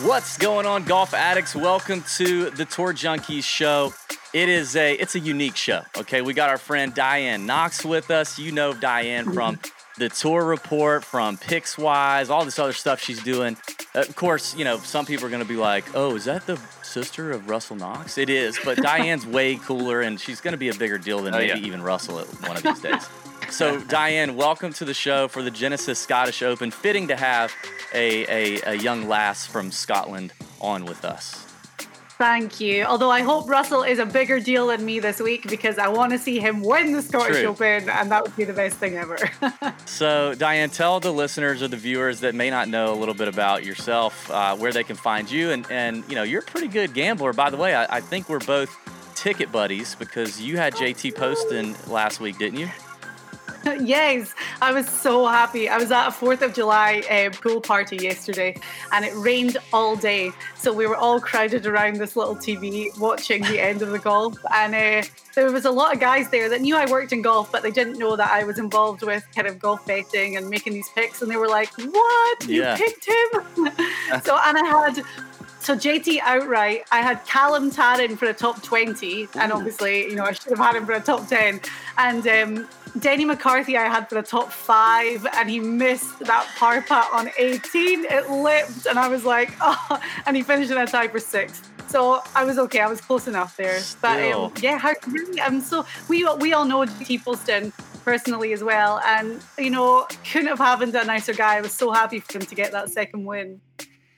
What's going on, golf addicts? Welcome to the Tour Junkies show. It is a it's a unique show. Okay, we got our friend Diane Knox with us. You know Diane from the Tour Report, from Pickswise, all this other stuff she's doing. Of course, you know some people are going to be like, "Oh, is that the sister of Russell Knox?" It is, but Diane's way cooler, and she's going to be a bigger deal than Oh, maybe yeah. even Russell at one of these days. So, Diane, welcome to the show for the Genesis Scottish Open. Fitting to have a, a, a young lass from Scotland on with us. Thank you. Although I hope Russell is a bigger deal than me this week because I want to see him win the Scottish True. Open, and that would be the best thing ever. So, Diane, tell the listeners or the viewers that may not know a little bit about yourself, uh, where they can find you. And, and, you know, you're a pretty good gambler. By the way, I, I think we're both ticket buddies because you had JT Poston last week, didn't you? yes, I was so happy. I was at a 4th of July uh, pool party yesterday and it rained all day. So we were all crowded around this little TV watching the end of the golf. And uh, there was a lot of guys there that knew I worked in golf, but they didn't know that I was involved with kind of golf betting and making these picks. And they were like, What? You Yeah. picked him? so, and I had. So JT outright, I had Callum Tarren for a top 20, and obviously, you know, I should have had him for a top 10. And um, Denny McCarthy, I had for the top five, and he missed that par putt on 18. It lipped, and I was like, oh, and he finished in a tie for sixth. So I was okay. I was close enough there. But um, yeah, how, really, I'm so we we all know JT Poston personally as well, and you know, couldn't have happened to a nicer guy. I was so happy for him to get that second win.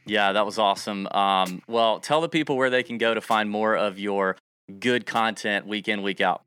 Yeah, that was awesome. Um, well, tell the people where they can go to find more of your good content week in, week out.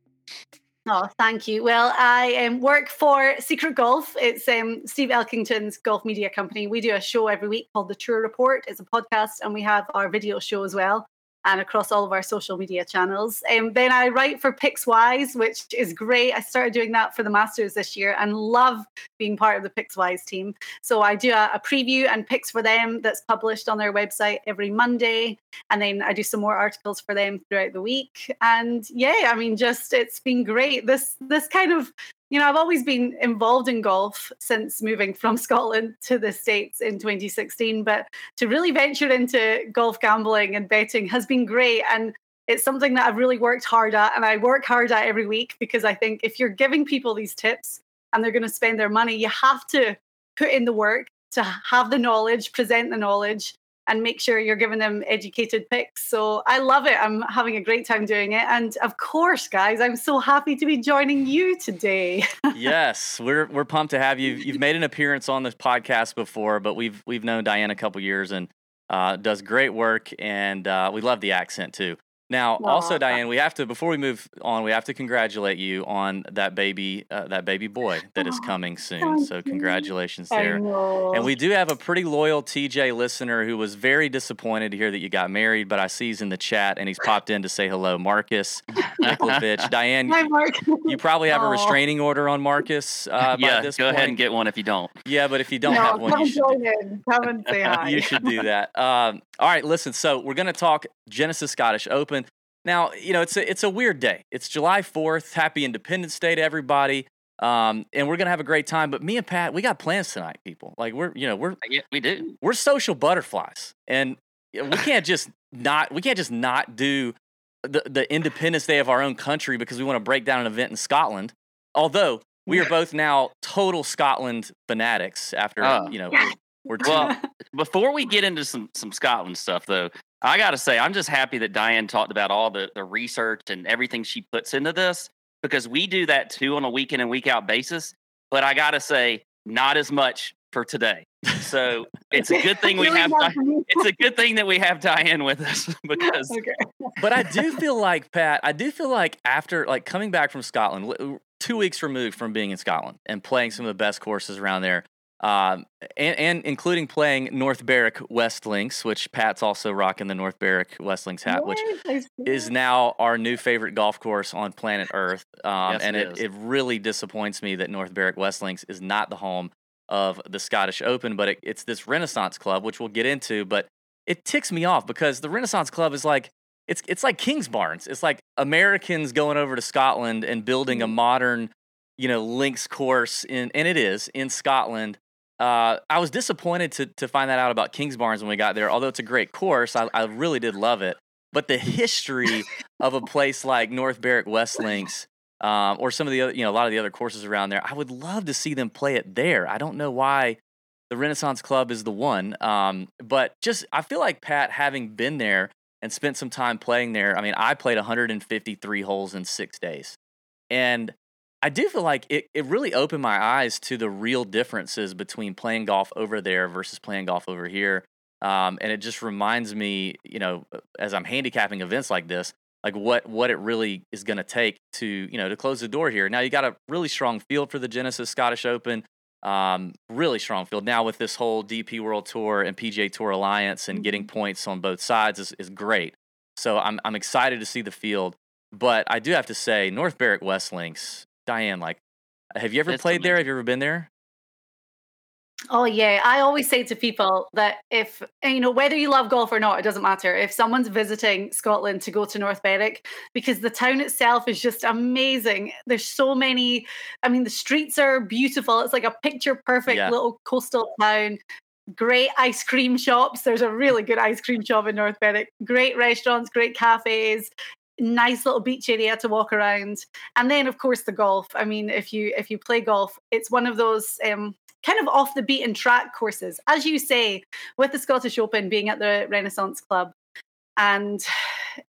Oh, thank you. Well, I um, work for Secret Golf. It's um, Steve Elkington's golf media company. We do a show every week called The Tour Report. It's a podcast, and we have our video show as well, and across all of our social media channels. Um, then I write for Pickswise, which is great. I started doing that for the Masters this year and love being part of the Pickswise team. So I do a, a preview and picks for them that's published on their website every Monday and then I do some more articles for them throughout the week. And yeah, I mean, just it's been great. This this kind of you know, I've always been involved in golf since moving from Scotland to the States in 2016, but to really venture into golf gambling and betting has been great. And it's something that I've really worked hard at. And I work hard at every week because I think if you're giving people these tips and they're going to spend their money, you have to put in the work to have the knowledge, present the knowledge, and make sure you're giving them educated picks. So I love it. I'm having a great time doing it. And of course, guys, I'm so happy to be joining you today. yes, we're we're pumped to have you. You've made an appearance on this podcast before, but we've we've known Diane a couple years and uh, does great work, and uh, we love the accent too. Now, also, Diane, we have to before we move on, we have to congratulate you on that baby, uh, that baby boy that is coming soon. thank So, you. congratulations I there. know. And we do have a pretty loyal TJ listener who was very disappointed to hear that you got married, but I see he's in the chat and he's popped in to say hello, Marcus Niklovich. Diane, Hi, Mark. you probably have a restraining order on Marcus uh, by yeah, this go point. ahead and get one if you don't. Yeah, but if you don't no, have one, come you should. join Do, in. Come and say hi. you should do that. Um, all right, listen. So we're gonna talk Genesis Scottish Open. Now, you know it's a it's a weird day. It's July Fourth. Happy Independence Day to everybody. Um, and we're gonna have a great time. But me and Pat, we got plans tonight, people. Like we're you know we're Yeah, we do. we're social butterflies, and we can't just not we can't just not do the the Independence Day of our own country because we want to break down an event in Scotland. Although we are both now total Scotland fanatics after Oh. you know we're, we're two, Well, before we get into some some Scotland stuff, though, I got to say I'm just happy that Diane talked about all the the research and everything she puts into this because we do that too on a week in and week out basis. But I got to say, not as much for today. So it's a good thing we have. Di- It's a good thing that we have Diane with us because Okay. but I do feel like Pat. I do feel like after like coming back from Scotland, two weeks removed from being in Scotland and playing some of the best courses around there, um, and, and including playing North Berwick West Links, which Pat's also rocking the North Berwick West Links hat, which Yes, I is now our new favorite golf course on planet Earth. Um, Yes, and it it, is. it really disappoints me that North Berwick West Links is not the home of the Scottish Open, but it, it's this Renaissance Club, which we'll get into. But it ticks me off because the Renaissance Club is like it's it's like Kingsbarns. It's like Americans going over to Scotland and building a modern, you know, links course in, and it is in Scotland. Uh, I was disappointed to to find that out about Kings Kingsbarns when we got there. Although it's a great course, I, I really did love it. But the history of a place like North Berwick West Links, um, or some of the other, you know, a lot of the other courses around there, I would love to see them play it there. I don't know why the Renaissance Club is the one, um, but just I feel like Pat, having been there and spent some time playing there. I mean, I played 153 holes in six days, and I do feel like it, it really opened my eyes to the real differences between playing golf over there versus playing golf over here. Um, and it just reminds me, you know, as I'm handicapping events like this, like what what it really is going to take to you know to close the door here. Now you got a really strong field for the Genesis Scottish Open, um, really strong field. Now with this whole DP World Tour and PGA Tour alliance and getting Mm-hmm. points on both sides is, is great. So I'm I'm excited to see the field. But I do have to say, North Berwick West Links, Diane, like, have you ever It's played there? Have you ever been there? Oh yeah, I always say to people that if you know whether you love golf or not, it doesn't matter. If someone's visiting Scotland to go to North Berwick, because the town itself is just amazing. There's so many. I mean, the streets are beautiful. It's like a picture perfect Yeah. little coastal town. Great ice cream shops. There's a really good ice cream shop in North Berwick. Great restaurants, great cafes. Nice little beach area to walk around, and then of course the golf. I mean, if you if you play golf, it's one of those um, kind of off the beaten track courses, as you say, with the Scottish Open being at the Renaissance Club. And,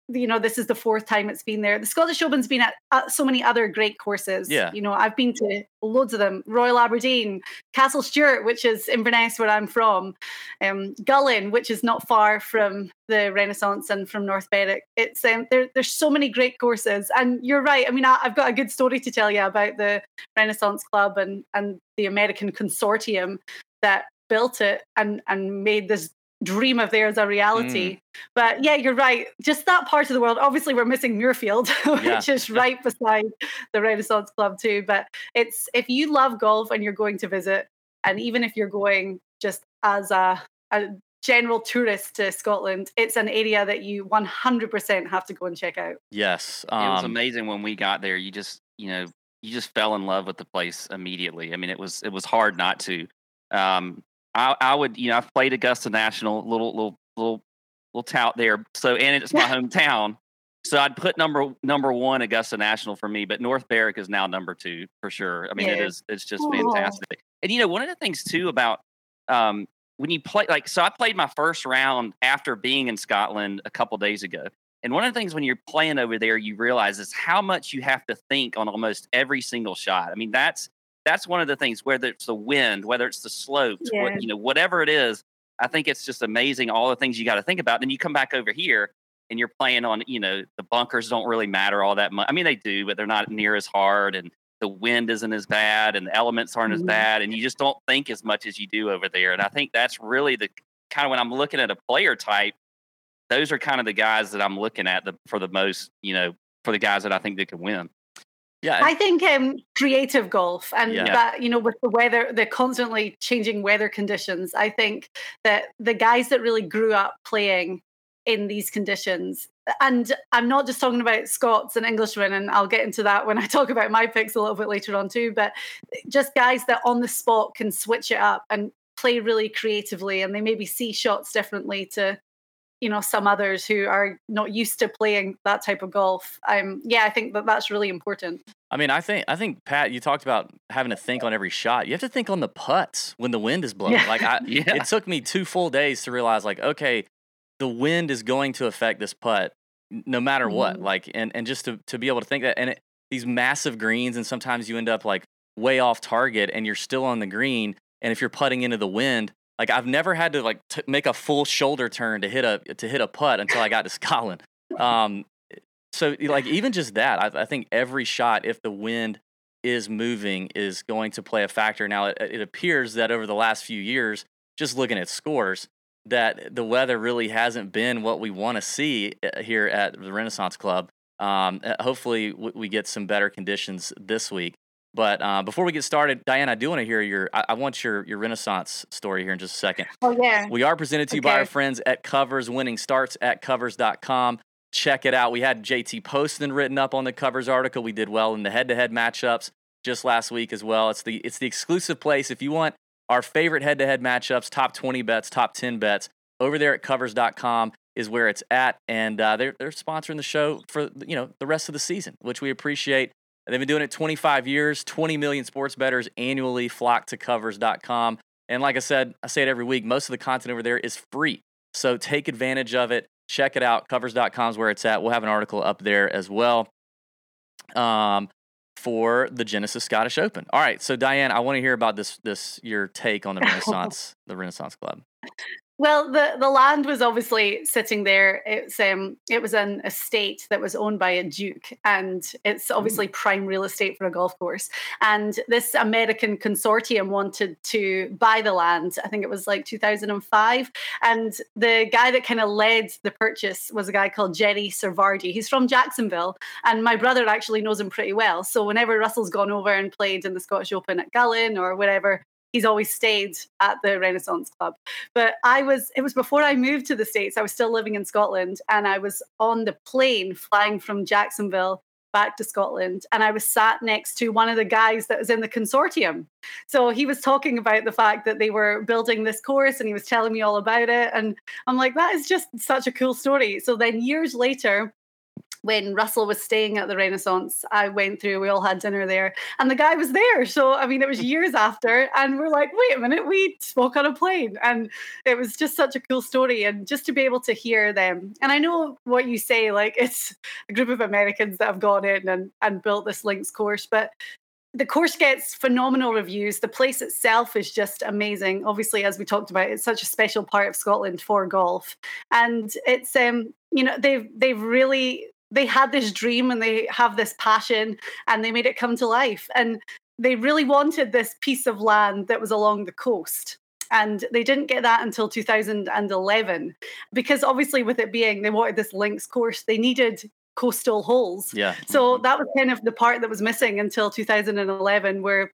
you know, this is the fourth time it's been there. The Scottish Open's been at, at so many other great courses. Yeah. You know, I've been to loads of them Royal Aberdeen, Castle Stewart, which is Inverness, where I'm from, um, Gullane, which is not far from the Renaissance and from North Berwick. It's um, there, there's so many great courses. And you're right. I mean, I, I've got a good story to tell you about the Renaissance Club and and the American consortium that built it and and made this dream of theirs a reality. But yeah, you're right. Just that part of the world. Obviously, we're missing Muirfield, which is right beside the Renaissance Club too. But it's if you love golf and you're going to visit, and even if you're going just as a, a general tourist to Scotland, it's an area that you 100% have to go and check out. Yes. it was Um, amazing when we got there. You just, you know, you just fell in love with the place immediately. I mean, it was it was hard not to. Um, I I would, you know, I've played Augusta National, little little little little tout there. So and it's my hometown. So I'd put number number one Augusta National for me, but North Berwick is now number two for sure. I mean, it Yeah. is it's just Aw. fantastic. And you know, one of the things too about um, when you play like so I played my first round after being in Scotland a couple days ago. And one of the things when you're playing over there, you realize is how much you have to think on almost every single shot. I mean, that's that's one of the things, whether it's the wind, whether it's the slopes, Yeah. what, you know, whatever it is. I think it's just amazing all the things you got to think about. Then you come back over here and you're playing on, you know, the bunkers don't really matter all that much. I mean, they do, but they're not near as hard, and the wind isn't as bad, and the elements aren't as Mhm. bad, and you just don't think as much as you do over there. And I think that's really the kind of when I'm looking at a player type, those are kind of the guys that I'm looking at the, for the most, you know, for the guys that I think that can win. Yeah. I think um, creative golf and Yeah. that, you know, with the weather, the constantly changing weather conditions, I think that the guys that really grew up playing in these conditions, and I'm not just talking about Scots and Englishmen, and I'll get into that when I talk about my picks a little bit later on too, but just guys that on the spot can switch it up and play really creatively and they maybe see shots differently to you know some others who are not used to playing that type of golf um yeah i think that that's really important I mean, I think I think Pat, you talked about having to think on every shot. You have to think on the putts when the wind is blowing. Yeah. Like I, Yeah. it took me two full days to realize, like, okay, the wind is going to affect this putt no matter what. Mhm. Like, and and just to to be able to think that, and it, these massive greens, and sometimes you end up like way off target, and you're still on the green. And if you're putting into the wind, like I've never had to like t- make a full shoulder turn to hit a to hit a putt until I got to Scotland. Um, so like even just that, I, I think every shot, if the wind is moving, is going to play a factor. Now it, it appears that over the last few years, just looking at scores, that the weather really hasn't been what we want to see uh, here at the Renaissance Club. Um, uh, hopefully, we get some better conditions this week. But uh, before we get started, Diane, I do want to hear your. I, I want your your Renaissance story here in just a second. oh yeah We are presented to you by our friends at Covers. Winning starts at covers.com. Check it out. We had JT Poston written up on the covers article. We did well in the head to head matchups just last week as well. It's the it's the exclusive place if you want our favorite head to head matchups, top 20 bets, top 10 bets, over there at covers.com is where it's at. And uh, they're, they're sponsoring the show for, you know, the rest of the season, which we appreciate. They've been doing it 25 years, 20 million sports bettors annually flock to covers.com. And like I said, I say it every week, most of the content over there is free. So take advantage of it. Check it out. Covers.com is where it's at. We'll have an article up there as well um, for the Genesis Scottish Open. All right. So Diane, I want to hear about this this your take on the Renaissance, the Renaissance Club. Well, the, the land was obviously sitting there. It's um it was an estate that was owned by a duke, and it's obviously prime real estate for a golf course. And this American consortium wanted to buy the land. I think it was like 2005, and the guy that kind of led the purchase was a guy called Jerry Sarvadi. He's from Jacksonville, and my brother actually knows him pretty well. So whenever Russell's gone over and played in the Scottish Open at Gullane or wherever, he's always stayed at the Renaissance Club. But I was, it was before I moved to the States. I was still living in Scotland and I was on the plane flying from Jacksonville back to Scotland and I was sat next to one of the guys that was in the consortium. So he was talking about the fact that they were building this course and he was telling me all about it. And I'm like, that is just such a cool story. So then years later, when Russell was staying at the Renaissance, I went through, we all had dinner there, and the guy was there. So, I mean, it was years after, and we're like, wait a minute, we spoke on a plane. And it was just such a cool story. And just to be able to hear them, and I know what you say, like it's a group of Americans that have gone in and, and built this links course, but the course gets phenomenal reviews. The place itself is just amazing. Obviously, as we talked about, it's such a special part of Scotland for golf, and it's um, you know, they've they've really they had this dream and they have this passion and they made it come to life. And they really wanted this piece of land that was along the coast. And they didn't get that until 2011 because obviously, with it being they wanted this links course, they needed coastal holes. Yeah. So that was kind of the part that was missing until 2011, where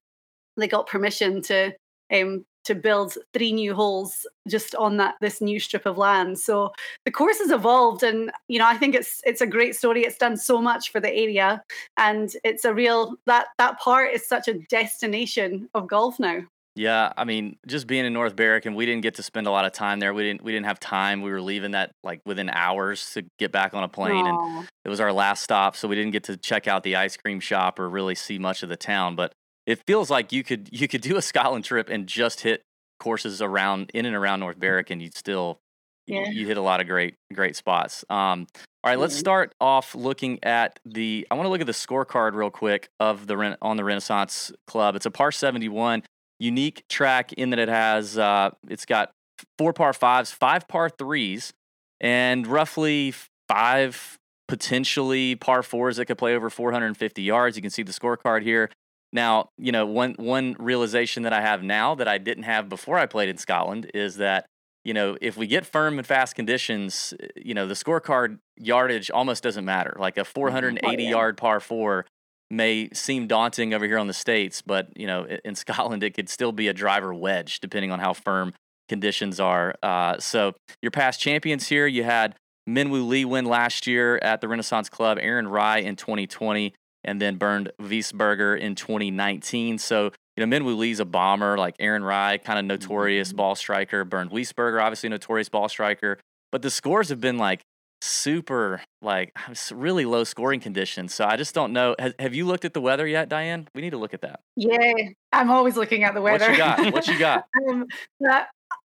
they got permission to um, to build three new holes just on that this new strip of land. So the course has evolved, and you know I think it's it's a great story. It's done so much for the area, and it's a real that that part is such a destination of golf now. Yeah, I mean, just being in North Berwick, and we didn't get to spend a lot of time there. We didn't we didn't have time. We were leaving that like within hours to get back on a plane, Aww. and it was our last stop, so we didn't get to check out the ice cream shop or really see much of the town. But it feels like you could you could do a Scotland trip and just hit courses around in and around North Berwick, and you'd still Yeah. you hit a lot of great great spots. Um, all right, let's Mhm. start off looking at the. I want to look at the scorecard real quick of the on the Renaissance Club. It's a par seventy one, unique track in that it has uh, it's got four par fives, five par threes, and roughly five potentially par fours that could play over 450 yards. You can see the scorecard here. Now, you know, one one realization that I have now that I didn't have before I played in Scotland is that, you know, if we get firm and fast conditions, eh, you know, the scorecard yardage almost doesn't matter. Like a 480 yeah. yard par four may seem daunting over here on the states, but you know, in Scotland it could still be a driver wedge depending on how firm conditions are. Uh, so your past champions here, you had Minwoo Lee win last year at the Renaissance Club, Aaron Rai in 2020, and then Bernd Wiesberger in 2019. So, you know, Minwoo Lee's a bomber, like Aaron Rai, kind of notorious ball striker. Bernd Wiesberger, obviously notorious ball striker. But the scores have been like super, like really low scoring conditions. So I just don't know. Has, have you looked at the weather yet, Diane? We need to look at that. Yeah, I'm always looking at the weather. What you got? What you got? um,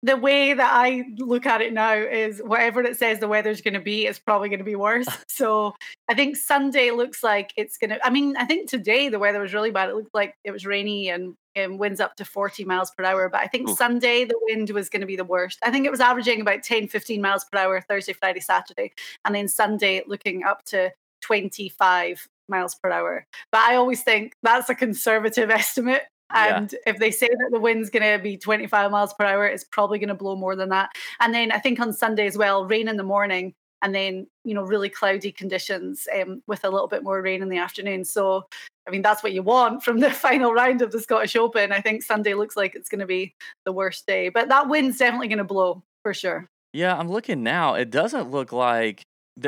the way that I look at it now is whatever it says the weather's going to be, it's probably going to be worse. so I think Sunday looks like it's going to. I mean, I think today the weather was really bad. It looked like it was rainy and, and winds up to 40 miles per hour. But I think Ooh. Sunday the wind was going to be the worst. I think it was averaging about 10, 15 miles per hour Thursday, Friday, Saturday, and then Sunday looking up to 25 miles per hour. But I always think that's a conservative estimate. Yeah. And if they say that the wind's going to be 25 miles per hour, it's probably going to blow more than that. And then I think on Sunday as well, rain in the morning, and then you know really cloudy conditions um, with a little bit more rain in the afternoon. So I mean that's what you want from the final round of the Scottish Open. I think Sunday looks like it's going to be the worst day, but that wind's definitely going to blow for sure. Yeah, I'm looking now. It doesn't look like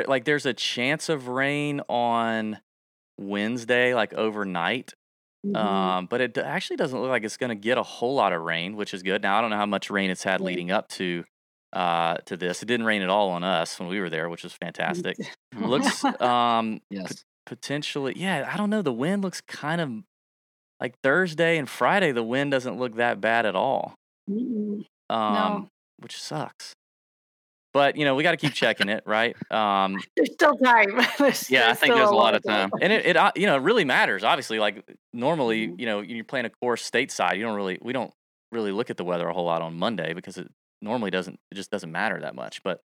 like there's a chance of rain on Wednesday, like overnight. Mhm. Um, but it actually doesn't look like it's going to get a whole lot of rain, which is good. Now I don't know how much rain it's had leading up to uh to this. It didn't rain at all on us when we were there, which was fantastic. Looks um yes. potentially yeah, I don't know. The wind looks kind of like Thursday and Friday. The wind doesn't look that bad at all. Um, which sucks. But you know we got to keep checking it, right? Um, There's still time. There's- Yeah, I think there's a lot of time. and it, it uh, you know it really matters obviously like normally Mhm. you know you're playing a course stateside you don't really we don't really look at the weather a whole lot on monday because it normally doesn't it just doesn't matter that much but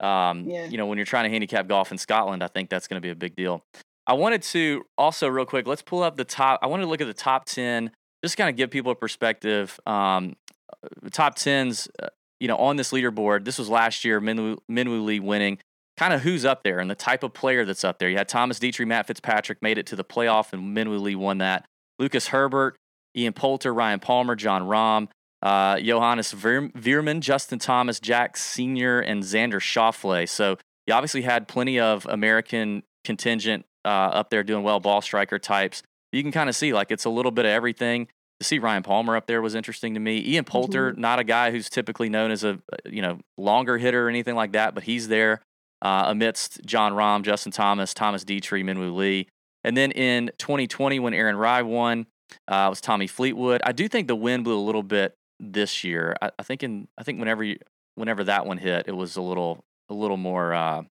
um Yeah. you know when you're trying to handicap golf in scotland i think that's going to be a big deal i wanted to also real quick let's pull up the top i wanted to look at the top 10 just kind of give people a perspective um uh, top 10s uh, you know on this leaderboard this was last year minwoo, lee winning kind of who's up there and the type of player that's up there. You had Thomas Detry, Matt Fitzpatrick made it to the playoff, and Minwoo Lee won that. Lucas Herbert, Ian Poulter, Ryan Palmer, Jon Rahm, uh, Johannes Veer- Veerman, Justin Thomas, Jack Senior, and Xander Schauffele. So you obviously had plenty of American contingent uh, up there doing well, ball striker types. You can kind of see like it's a little bit of everything. To see Ryan Palmer up there was interesting to me. Ian Poulter, not a guy who's typically known as a you know longer hitter or anything like that, but he's there uh, amidst Jon Rahm, Justin Thomas, Thomas Detry, Minwoo Lee. And then in 2020, when Aaron Rai won, uh, it was Tommy Fleetwood. I do think the wind blew a little bit this year. I, I think in I think whenever you, whenever that one hit, it was a little a little more uh,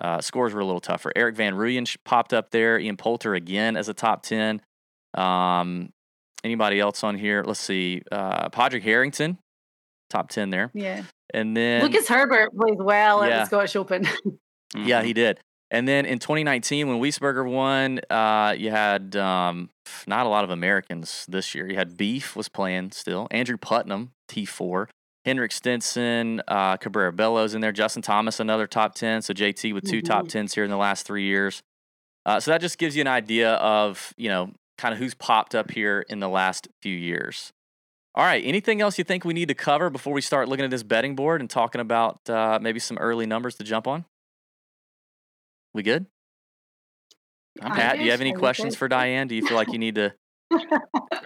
uh, scores were a little tougher. Erik van Rooyen popped up there. Ian Poulter again as a top ten. Um, anybody else on here? Let's see. Uh, Padraig Harrington, top ten there. Yeah. And then Lucas Herbert plays well at the Scottish Open. yeah, Mhm. he did. And then in 2019, when Wiesberger won, uh, you had um, not a lot of Americans this year. You had Beef was playing still. Andrew Putnam, T4. Henrik Stenson, uh, Cabrera Bello's in there. Justin Thomas, another top 10. So JT with 2 top 10s here in the last three years. Uh, so that just gives you an idea of, you know, kind of who's popped up here in the last few years. All right. Anything else you think we need to cover before we start looking at this betting board and talking about uh, maybe some early numbers to jump on? We good? I'm Pat, do you have any questions for Diane? Do you feel like you need to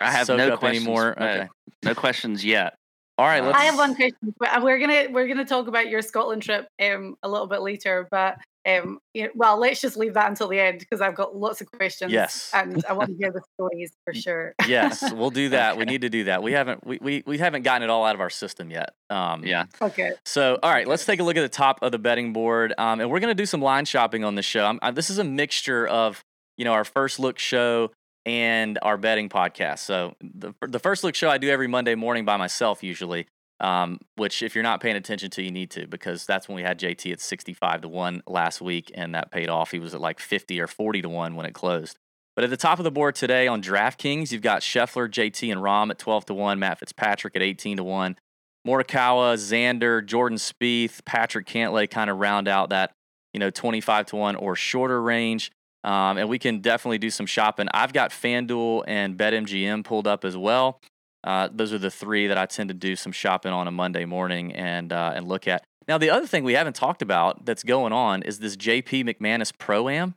I have no up questions. anymore? no, Okay. no questions yet. All right. Uh, Let's. I have one question. uh, We're gonna we're gonna talk about your Scotland trip um a little bit later, but um you know, well let's just leave that until the end because I've got lots of questions. Yes. and I want to hear the stories for sure. yes, we'll do that. We need to do that. We haven't we, we, we haven't gotten it all out of our system yet. Um, Yeah. Okay. So, all right, let's take a look at the top of the betting board, um, and we're going to do some line shopping on the show. I'm, I, this is a mixture of you know our first look show and our betting podcast. So the the first look show I do every Monday morning by myself usually. Um, which if you're not paying attention to, you need to because that's when we had JT at 65 to one last week, and that paid off. He was at like 50 or 40 to one when it closed. But at the top of the board today on DraftKings, you've got Scheffler, JT, and Rahm at 12 to 1, Matt Fitzpatrick at 18 to 1. Morikawa, Xander, Jordan Spieth, Patrick Cantlay kind of round out that, you know, 25 to 1 or shorter range. Um, and we can definitely do some shopping. I've got FanDuel and BetMGM pulled up as well. Uh, those are the three that I tend to do some shopping on a Monday morning and uh, and look at. Now, the other thing we haven't talked about that's going on is this JP McManus Pro Am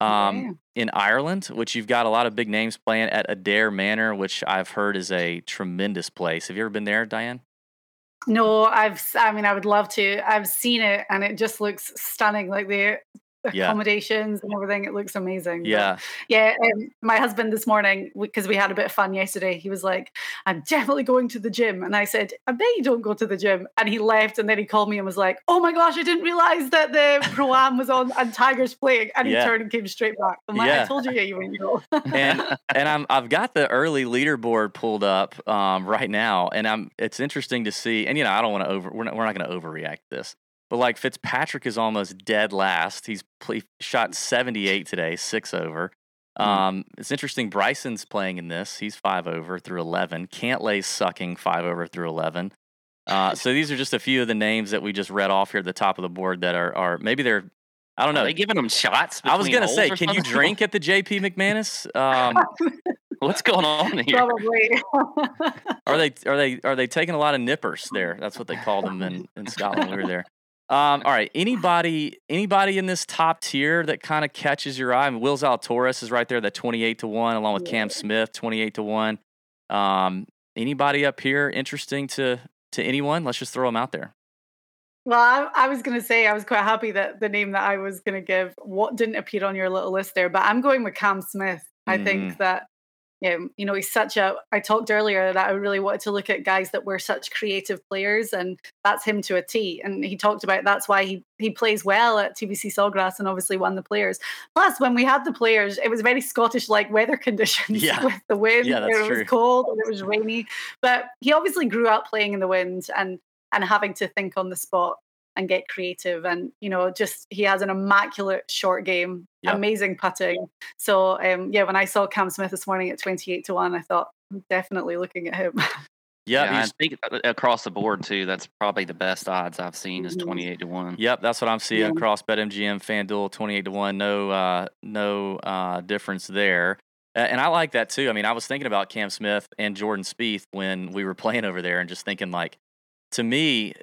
um, in Ireland, which you've got a lot of big names playing at Adare Manor, which I've heard is a tremendous place. Have you ever been there, Diane? No, I've I mean I would love to. I've seen it and it just looks stunning. Like the Yeah. accommodations and everything, it looks amazing. But Yeah, Yeah, um, my husband this morning, because we had a bit of fun yesterday, he was like, I'm definitely going to the gym. And I said, I bet you don't go to the gym. And he left and then he called me and was like, Oh my gosh, I didn't realize that the Pro Am was on and Tiger's playing. And he turned and came straight back. I'm like, Yeah. I told you, yeah, you wouldn't go. and and I'm I've got the early leaderboard pulled up um, right now, and I'm it's interesting to see. And you know, I don't want to over we're not we're not going to overreact this, but like Fitzpatrick is almost dead last. He's pl- shot 78 today, six over. Mhm. Um, it's interesting. Bryson's playing in this. He's five over through 11. Cantlay's sucking five over through 11. Uh, so these are just a few of the names that we just read off here at the top of the board that are are maybe they're I don't Are know. they giving them shots? I was gonna say, holes or can you drink at the JP McManus? Um, What's going on here? Probably. Are they are they are they taking a lot of nippers there? That's what they called them in, in Scotland when we were there. Um, all right. Anybody anybody in this top tier that kind of catches your eye? I mean, Will Zalatoris is right there, that twenty eight to one, along with Cam Smith, twenty eight to one. Um, anybody up here interesting to to anyone? Let's just throw them out there. Well, I, I was going to say I was quite happy that the name that I was going to give what didn't appear on your little list there, but I'm going with Cam Smith. I Mhm. think that um, you know he's such a. I talked earlier that I really wanted to look at guys that were such creative players, and that's him to a T. And he talked about that's why he he plays well at TPC Sawgrass and obviously won the players. Plus, when we had the players, it was very Scottish like weather conditions Yeah. with the wind. Yeah, that's it true. was cold and it was rainy, but he obviously grew up playing in the wind and and having to think on the spot and get creative and you know just he has an immaculate short game Yep. amazing putting so um yeah when i saw cam smith this morning at 28 to 1 i thought i'm definitely looking at him Yeah, yeah, I he's- think uh, across the board too. That's probably the best odds I've seen is Mhm. twenty eight to one. Yep, that's what I'm seeing Yeah. across BetMGM, FanDuel, twenty-eight to one. No, uh, no uh, difference there. A- And I like that too. I mean, I was thinking about Cam Smith and Jordan Spieth when we were playing over there, and just thinking like, to me,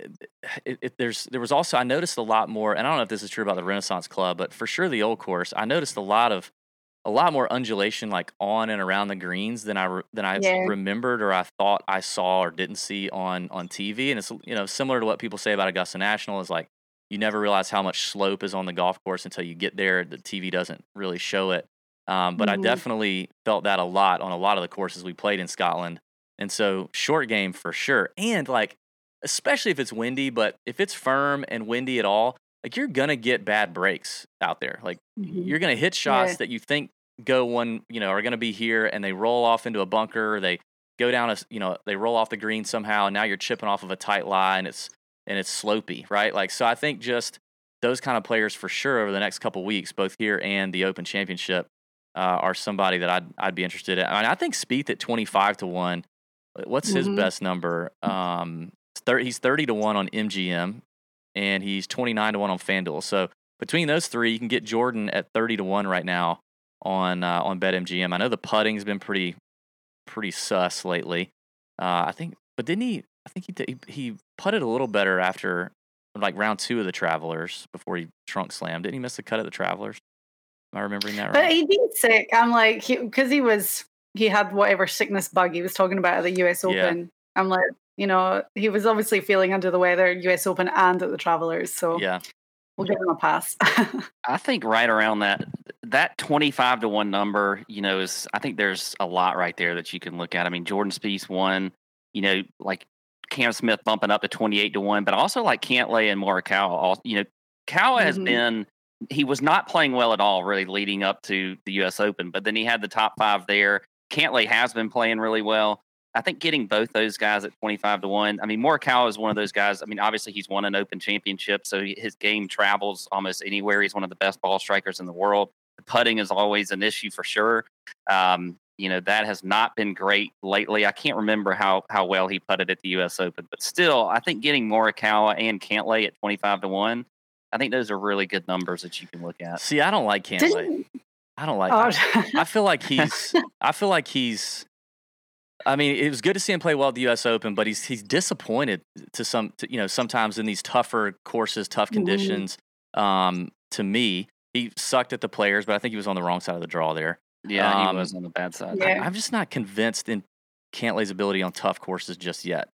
it, it, there's there was also I noticed a lot more, and I don't know if this is true about the Renaissance Club, but for sure the old course, I noticed a lot of a lot more undulation like on and around the greens than I than I Yeah. remembered or I thought I saw or didn't see on on TV. And it's you know similar to what people say about Augusta National is like you never realize how much slope is on the golf course until you get there. The TV doesn't really show it. Um, but I Mhm. definitely felt that a lot on a lot of the courses we played in Scotland. And so short game for sure. And like, especially if it's windy, but if it's firm and windy at all, like you're gonna get bad breaks out there. Like Mhm. you're gonna hit shots Yeah. that you think go one, you know, are gonna be here and they roll off into a bunker, or they go down a, you know, they roll off the green somehow, and now you're chipping off of a tight lie and it's and it's slopey, right? Like so I think just those kind of players for sure over the next couple weeks, both here and the Open Championship, uh, are somebody that I'd I'd be interested in. I, mean, I think Spieth at twenty five to one. What's his Mhm. best number? Um, thir- he's thirty to one on MGM, and he's twenty nine to one on FanDuel. So between those three, you can get Jordan at thirty to one right now on uh, on BetMGM. I know the putting's been pretty pretty sus lately. Uh, I think, but didn't he? I think he did, he he putted a little better after like round two of the Travelers before he trunk slammed. Didn't he miss the cut at the Travelers? Am I remembering that right? but he being sick i'm like because he, was he had whatever sickness bug he was talking about at the us Yeah. open i'm like you know he was obviously feeling under the weather us open and at the travelers so yeah, we'll give him a pass I think right around that that twenty five to one number, you know, is I think there's a lot right there that you can look at. I mean, Jordan Spieth won, you know, like Cam Smith bumping up to twenty eight to one, but also like Cantlay and Morikawa. All you know, Kawa has Mhm. been he was not playing well at all really leading up to the U.S. Open, but then he had the top five there. Cantlay has been playing really well. I think getting both those guys at 25 to 1. I mean, Morikawa is one of those guys. I mean, obviously, he's won an open championship, so he- his game travels almost anywhere. He's one of the best ball strikers in the world. The putting is always an issue for sure. Um, you know, that has not been great lately. I can't remember how, how well he putted at the U.S. Open, but still, I think getting Morikawa and Cantlay at 25 to 1, I think those are really good numbers that you can look at. see, I don't like Cantlay. Didn't, I don't like. oh, I feel like he's. I feel like he's. I mean, it was good to see him play well at the U.S. Open, but he's he's disappointed to some, to, you know, sometimes in these tougher courses, tough Mhm. conditions. Um, to me, he sucked at the players, but I think he was on the wrong side of the draw there. Yeah, Um, he was on the bad side. Yeah. I'm just not convinced in Cantlay's ability on tough courses just yet.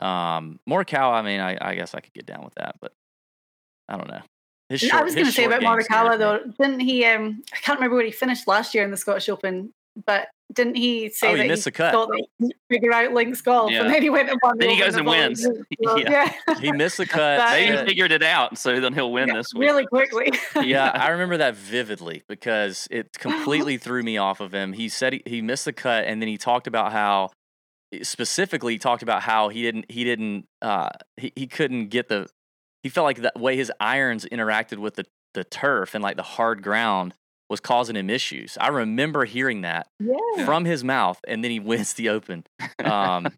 Um, Morikawa, I mean, I, I guess I could get down with that, but I don't know. His I was going to say about Morikawa though, didn't he? Um, I can't remember where he finished last year in the Scottish Open, but didn't he say Oh, he that missed he the cut. thought that he figure out links golf, Yeah. and then he went and won. Then he goes and wins. Yeah. yeah, He missed the cut. That Maybe is- he figured it out, so then he'll win Yeah, this week. really quickly. yeah, I remember that vividly because it completely threw me off of him. He said he, he missed the cut, and then he talked about how specifically he talked about how he didn't he didn't uh he, he couldn't get the he felt like the way his irons interacted with the the turf and like the hard ground was causing him issues. I remember hearing that yeah. from his mouth, and then he wins the Open. Um,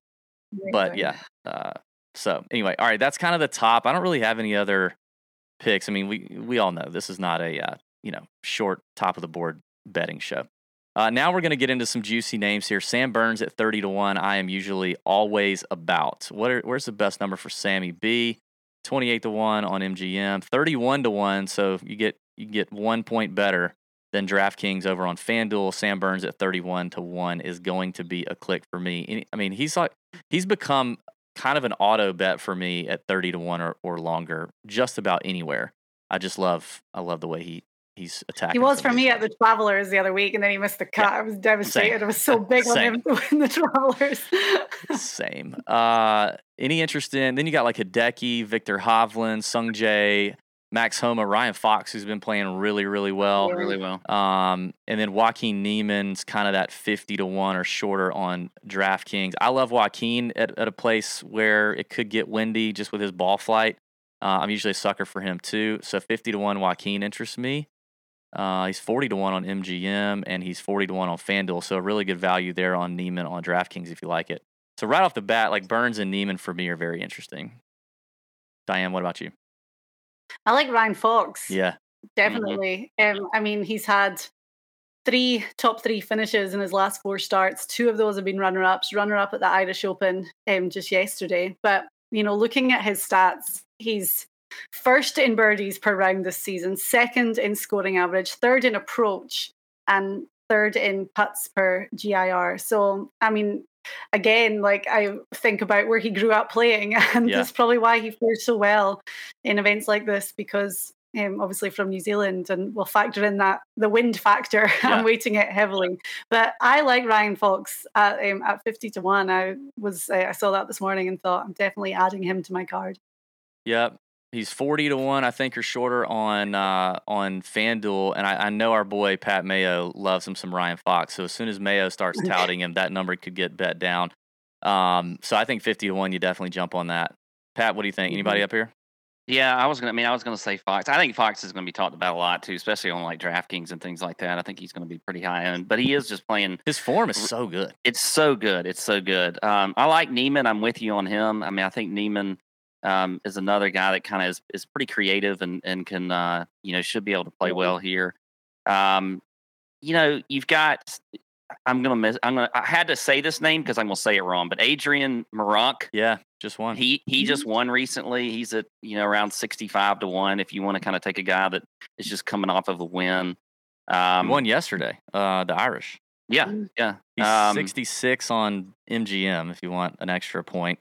but yeah. Uh, so anyway, all right, that's kind of the top. I don't really have any other picks. I mean, we we all know this is not a uh, you know short top of the board betting show. Uh, now we're going to get into some juicy names here. Sam Burns at thirty to one. I am usually always about. What are, where's the best number for Sammy B? 28 to 1 on MGM, 31 to 1. So you get you get one point better than DraftKings over on FanDuel. Sam Burns at 31 to 1 is going to be a click for me. I mean, he's like he's become kind of an auto bet for me at 30 to 1 or, or longer, just about anywhere. I just love I love the way he he's attacking. He was for me at the Travelers the other week, and then he missed the cut. Yeah. I was devastated. Same. I was so big on him to win the Travelers. Same. Uh, any interest in? Then you got like Hideki, Viktor Hovland, Sung Jae, Max Homa, Ryan Fox, who's been playing really, really well. Yeah. Really well. Um, and then Joaquin Niemann's kind of that 50 to 1 or shorter on DraftKings. I love Joaquin at, at a place where it could get windy just with his ball flight. Uh, I'm usually a sucker for him too. So 50 to 1 Joaquin interests me. Uh, he's 40 to 1 on MGM and he's 40 to 1 on FanDuel. So a really good value there on Niemann on DraftKings if you like it. So right off the bat, like Burns and Niemann for me are very interesting. Diane, what about you? I like Ryan Fox. Yeah. Mm-hmm. Definitely. Mm-hmm. Um, I mean, he's had three top three finishes in his last four starts. Two of those have been runner ups, runner up at the Irish Open um, just yesterday. But, you know, looking at his stats, he's first in birdies per round this season, second in scoring average, third in approach, and third in putts per GIR. So, I mean, again, like I think about where he grew up playing, and yeah. that's probably why he fares so well in events like this because um, obviously from New Zealand, and we'll factor in that the wind factor. Yeah. I'm weighting it heavily, but I like Ryan Fox at um, at fifty to one. I was uh, I saw that this morning and thought I'm definitely adding him to my card. Yep, He's forty to one, I think, or shorter on uh, on FanDuel, and I, I, know our boy Pat Mayo loves him some Ryan Fox. So as soon as Mayo starts touting him, that number could get bet down. Um, so I think fifty to one, you definitely jump on that. Pat, what do you think? Anybody mm-hmm. up here? Yeah, I was gonna. I mean, I was gonna say Fox. I think Fox is gonna be talked about a lot too, especially on like DraftKings and things like that. I think he's gonna be pretty high end, but he is just playing. His form is so good. It's so good. It's so good. Um, I like Niemann. I'm with you on him. I mean, I think Niemann um, is another guy that kind of is, is pretty creative and and can uh, you know should be able to play well here. Um, you know, you've got. I'm gonna miss. I'm gonna. I had to say this name because I'm gonna say it wrong. But Adrian Meronk. Yeah, just one. He he just mm-hmm. won recently. He's at you know around 65 to one. If you want to kind of take a guy that is just coming off of a win. Um, won yesterday. Uh, the Irish. Yeah, mm. yeah. He's um, 66 on MGM. If you want an extra point.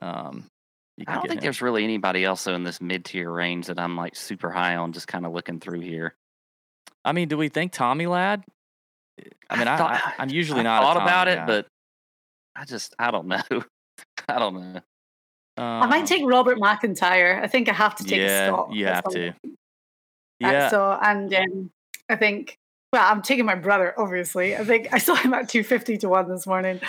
Um, I don't think him. there's really anybody else in this mid tier range that I'm like super high on. Just kind of looking through here. I mean, do we think Tommy Lad? I mean, I, thought, I, am usually I not thought about guy. it, but I just I don't know. I don't know. I might um take Robert McIntyre. I think I have to take yeah, a Scot. You have to. Yeah. So and um, I think well, I'm taking my brother, obviously. I think I saw him at 250 to 1 this morning.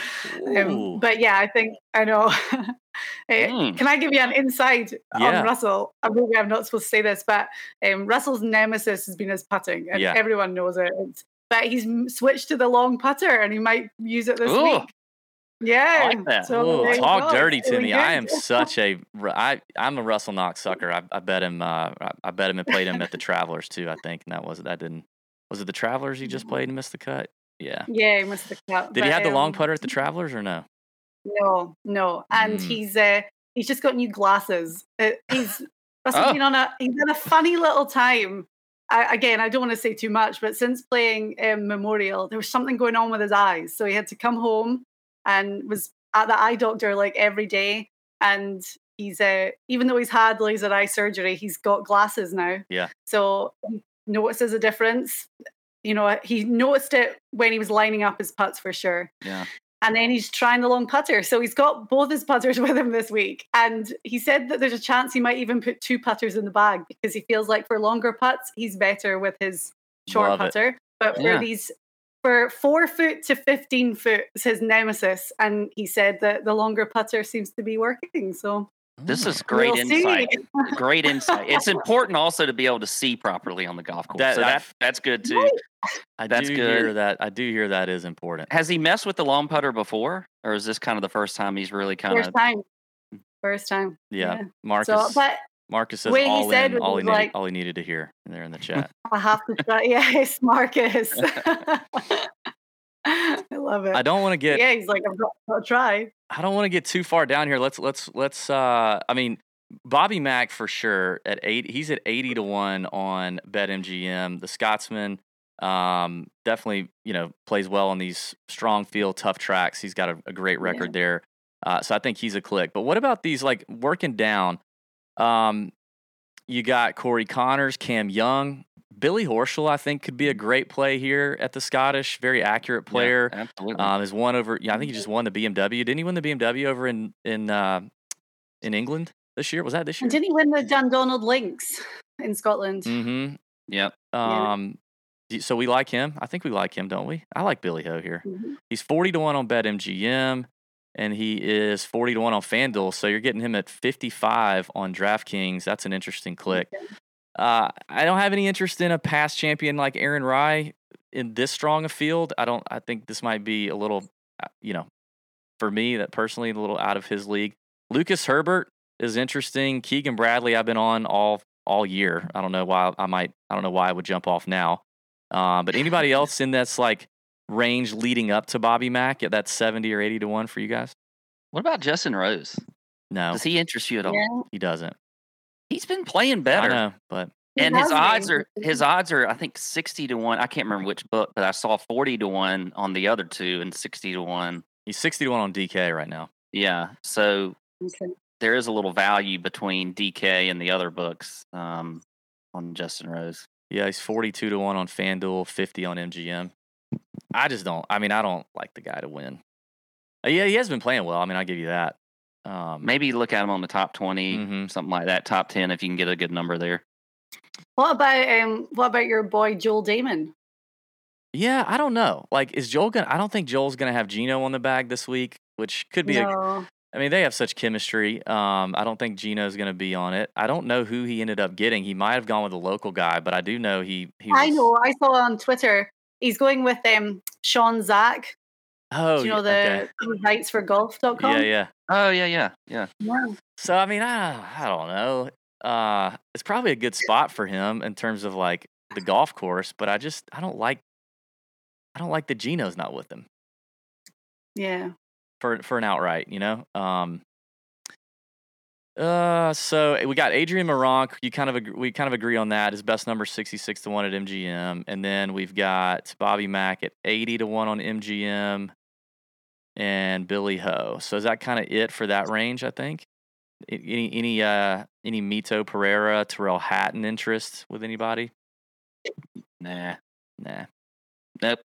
Um, but yeah, I think I know. mm. Can I give you an insight yeah. on Russell? I maybe I'm not supposed to say this, but um, Russell's nemesis has been his putting, and yeah. everyone knows it. It's, but he's switched to the long putter, and he might use it this Ooh. week. Yeah, like so talk dirty to me. I am such a I I'm a Russell Knox sucker. I, I bet him. Uh, I bet him and played him at the Travelers too. I think, and that was that didn't was it the Travelers he just played and missed the cut? Yeah. Yeah, he missed the cut. Did but, he have the long um putter at the Travelers or no? No, no. And mm. he's uh he's just got new glasses. Uh, he's oh. been on a he's had a funny little time. I, again, I don't want to say too much, but since playing um, Memorial, there was something going on with his eyes, so he had to come home and was at the eye doctor like every day. And he's uh, even though he's had laser eye surgery, he's got glasses now. Yeah. So notices a difference. You know, he noticed it when he was lining up his putts for sure. Yeah. And then he's trying the long putter. So he's got both his putters with him this week. And he said that there's a chance he might even put two putters in the bag because he feels like for longer putts, he's better with his short Love putter. It. But for yeah. these for four foot to 15 foot is his nemesis. And he said that the longer putter seems to be working. So this is great we'll insight. great insight. It's important also to be able to see properly on the golf course. That, so that, that's good too. I that's do good. hear that. I do hear that is important. Has he messed with the long putter before, or is this kind of the first time he's really kind first of time? Hmm. First time. Yeah, yeah. Marcus. So, but Marcus says all he in, all he, needed, like, all he needed to hear in there in the chat. I have to try. Yes, Marcus. I love it. I don't want to get. Yeah, he's like, I'll try. I don't want to get too far down here. Let's let's let's. uh I mean, Bobby Mack for sure at eight. He's at eighty to one on BetMGM. The Scotsman um, definitely you know plays well on these strong field, tough tracks. He's got a, a great record there. Uh, so I think he's a click. But what about these like working down? Um, you got Corey Conners, Cam Young, Billy Horschel. I think could be a great play here at the Scottish. Very accurate player. Yeah, absolutely. Um, has won over. Yeah, I think he just won the BMW. Didn't he win the BMW over in in uh, in England this year? Was that this year? And didn't he win the Dundonald Links in Scotland? Mm-hmm. yep. Yeah. Um, d- so we like him. I think we like him, don't we? I like Billy Ho here. Mhm. He's forty to one on BetMGM, and he is forty to one on FanDuel. So you're getting him at fifty five on DraftKings. That's an interesting click. Okay. Uh, I don't have any interest in a past champion like Aaron Rai in this strong a field. I don't. I think this might be a little, uh, you know, for me that personally a little out of his league. Lucas Herbert is interesting. Keegan Bradley, I've been on all all year. I don't know why I might. I don't know why I would jump off now. Uh, but anybody else in that's like range leading up to Bobby Mack at that seventy or eighty to one for you guys? What about Justin Rose? No, Does he interest you at all? Yeah. he doesn't. He's been playing I better. know, but and his has odds been. are his odds are I think sixty to one. I can't remember which book, but I saw forty to one on the other two and sixty to one. he's sixty to one on DK right now. Yeah, so Okay. there is a little value between DK and the other books um, on Justin Rose. Yeah, he's 42 to 1 on FanDuel, 50 on MGM. I just don't, I mean, I don't like the guy to win. Uh, yeah, he has been playing well. I mean, I'll give you that. Um, Maybe look at him on the top 20 Mhm. something like that, top ten if you can get a good number there. What about um? What about your boy Joel Dahmen? Yeah, I don't know. Like, is Joel going to, I don't think Joel's going to have Geno on the bag this week, which could be, No. I mean, they have such chemistry. Um, I don't think Geno's going to be on it. I don't know who he ended up getting. He might have gone with a local guy, but I do know he, he I was- know. I saw on Twitter he's going with um Sean Zak. Oh, Do you know the okay. who writes for golf.com? Yeah, yeah. Oh yeah, yeah, yeah. Yeah. So I mean, I I don't know. Uh, it's probably a good spot for him in terms of like the golf course, but I just I don't like I don't like the Geno's not with him Yeah. for for an outright, you know. Um. Uh, so we got Adrian Meronk. You kind of ag- we kind of agree on that. His best number sixty six to one at MGM, and then we've got Bobby Mack at eighty to one on MGM, and Billy Ho. So is that kind of it for that range? I think. Any any uh any Mito Pereira, Tyrrell Hatton interest with anybody? Nah. Nah. Nope.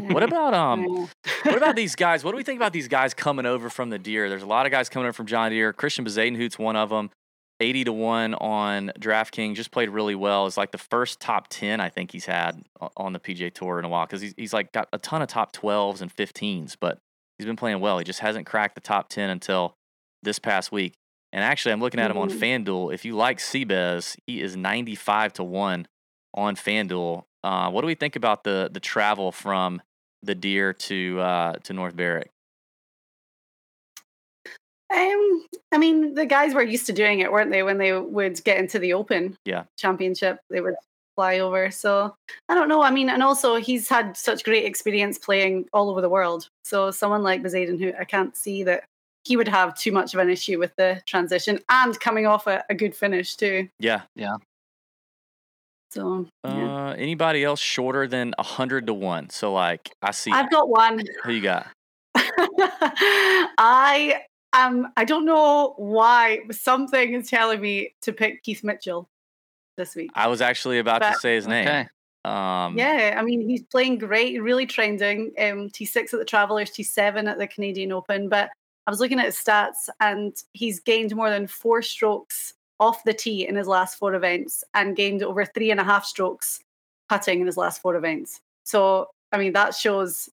What about um? What about these guys? What do we think about these guys coming over from the Deer? There's a lot of guys coming over from John Deere. Christiaan Bezuidenhout's one of them. 80 to 1 on DraftKings. Just played really well. It's like the first top 10 I think he's had on the PJ Tour in a while because he's, he's like got a ton of top 12s and 15s, but he's been playing well. He just hasn't cracked the top 10 until this past week. And actually, I'm looking at him on Mhm. FanDuel. If you like Seabez, he is 95 to 1 on FanDuel. Uh, what do we think about the the travel from the Deer to uh, to North Berwick? Um, I mean, the guys were used to doing it, weren't they? When they would get into the Open Yeah. Championship, they would fly over. So I don't know. I mean, and also he's had such great experience playing all over the world. So someone like Bezaden, who I can't see that he would have too much of an issue with the transition and coming off a, a good finish too. Yeah. So yeah. Uh, anybody else shorter than hundred to one? So like, I see. I've got one. who you got? I um I don't know why but something is telling me to pick Keith Mitchell this week. I was actually about to say his name. Okay. Um, Yeah, I mean he's playing great, really trending. Um, T6 at the Travelers, T7 at the Canadian Open. But I was looking at his stats, and he's gained more than four strokes off the tee in his last four events, and gained over three and a half strokes putting in his last four events. So I mean that shows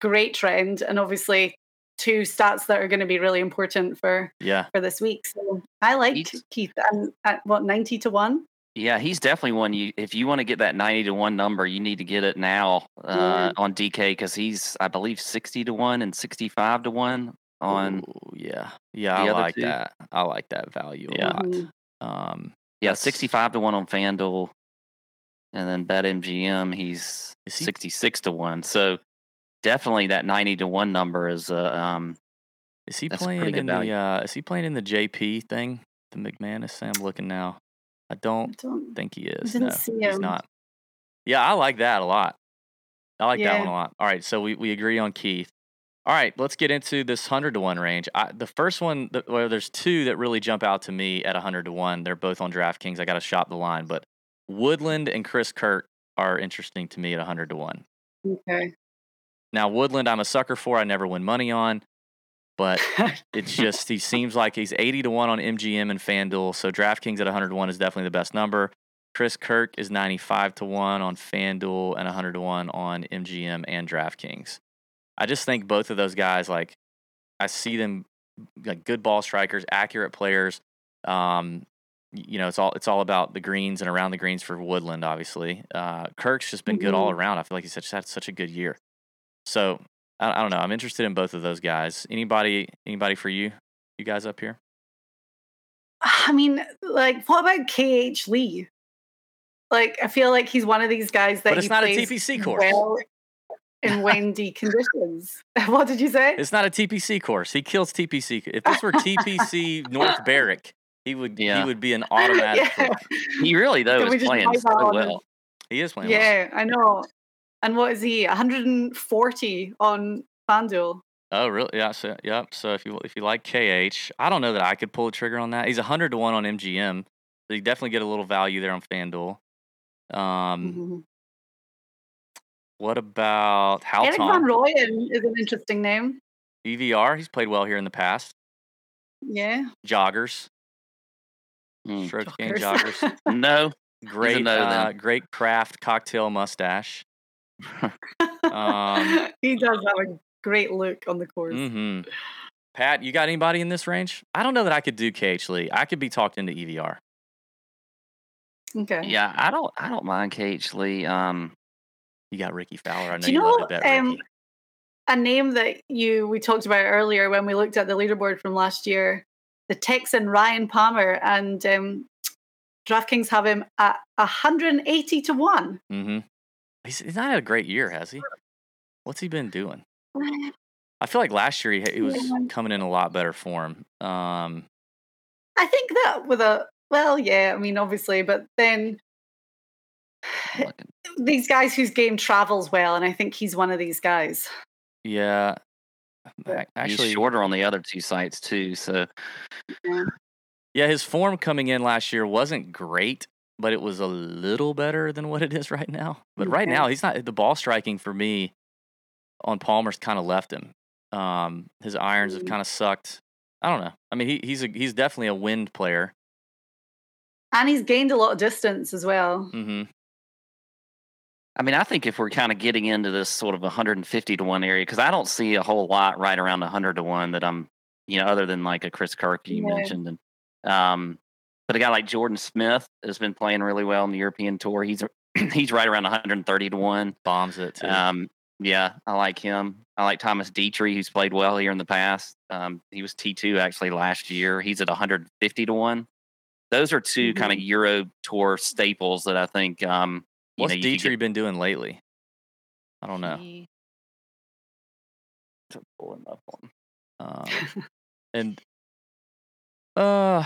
great trend, and obviously two stats that are going to be really important for yeah. for this week. So I like Keith. Keith and at what ninety to one. Yeah, he's definitely one. You if you want to get that ninety to one number, you need to get it now uh, Yeah. on DK because he's I believe sixty to one and sixty five to one on Ooh, yeah. Yeah. I like two. that. I like that value a Yeah. lot. Mhm. Um, yeah sixty five to one on FanDuel, and then BetMGM he's he- sixty six to one. So definitely that ninety to one number is uh, um is he That's a pretty playing good in the? Uh, is he playing in the JP thing? the McManus? I'm looking now. I I don't don't. think he is. didn't no, he's not. Yeah, I like that a lot. I like that one a lot. All right, so we, we agree on Keith. All right, let's get into this hundred to one range. I, the first one, well, there's two that really jump out to me at hundred to one. They're both on DraftKings. I got to shop the line, but Woodland and Chris Kirk are interesting to me at hundred to one. Okay. Now Woodland, I'm a sucker for. I never win money on, but it's just he seems like he's 80 to 1 on MGM and FanDuel. So DraftKings at 100 to 1 is definitely the best number. Chris Kirk is 95 to 1 on FanDuel and 100 to 1 on MGM and DraftKings. I just think both of those guys like I see them like good ball strikers, accurate players. Um you know, it's all it's all about the greens and around the greens for Woodland, obviously. Uh, Kirk's just been good all around. I feel like he's such, had such a good year. So I, I don't know. I'm interested in both of those guys. Anybody? Anybody for you? You guys up here? I mean, like, what about KH Lee? Like, I feel like he's one of these guys that But it's he not a TPC course. well in windy conditions. what did you say? It's not a TPC course. He kills TPC. If this were TPC North Berwick, he would Yeah. he would be an automatic. yeah. He really though Can is playing so on well. He is playing. well. yeah, I know. And what is he? 140 on FanDuel. Oh, really? Yeah. So, yep. So if you if you like KH, I don't know that I could pull a trigger on that. He's hundred to one on MGM, so you definitely get a little value there on FanDuel. Um, Mhm. what about Halton? Eric Van Halton? Rooyen is an interesting name. EVR? He's played well here in the past. Yeah. Joggers, Mm. strokes gain Joggers. joggers. No, Great, no uh, great craft cocktail mustache. Um, he does have a great look on the course. hmm Pat, you got anybody in this range? I don't know that I could do KH Lee. I could be talked into E EVR. Okay. yeah, I don't, I don't mind KH Lee. Um, You got Rickie Fowler. I know Do you, you love know, to bet um, Rickie. a name that you we talked about earlier when we looked at the leaderboard from last year, the Texan Ryan Palmer, and um, DraftKings have him at 180 to one. hmm He's, he's not had a great year, has he? What's he been doing? I feel like last year he, he was Yeah. coming in a lot better form. Um, I think that with a well, yeah, I mean, obviously, but then these guys whose game travels well, and I think he's one of these guys. yeah. Yeah. Actually, he's shorter on the other two sites too. So Yeah, his form coming in last year wasn't great, but it was a little better than what it is right now. But right now, he's not the ball striking for me on Palmer's kind of left him. Um, his irons have kind of sucked. I don't know. I mean, he, he's a, he's definitely a wind player. And he's gained a lot of distance as well. Mm-hmm. I mean, I think if we're kind of getting into this sort of 150 to one area, because I don't see a whole lot right around 100 to one that I'm, you know, other than like a Chris Kirk you Yeah. mentioned, and um, but a guy like Jordan Smith has been playing really well in the European Tour. He's he's right around 130 to one. Bombs it too. Um, yeah, I like him. I like Thomas Detry, who's played well here in the past. Um, he was T2 actually last year. He's at 150 to 1. Those are 2 kind of Euro Tour staples that I think. Um, you What's know, you Detry get- been doing lately? I don't know. He- to pull him up on. Um, and uh,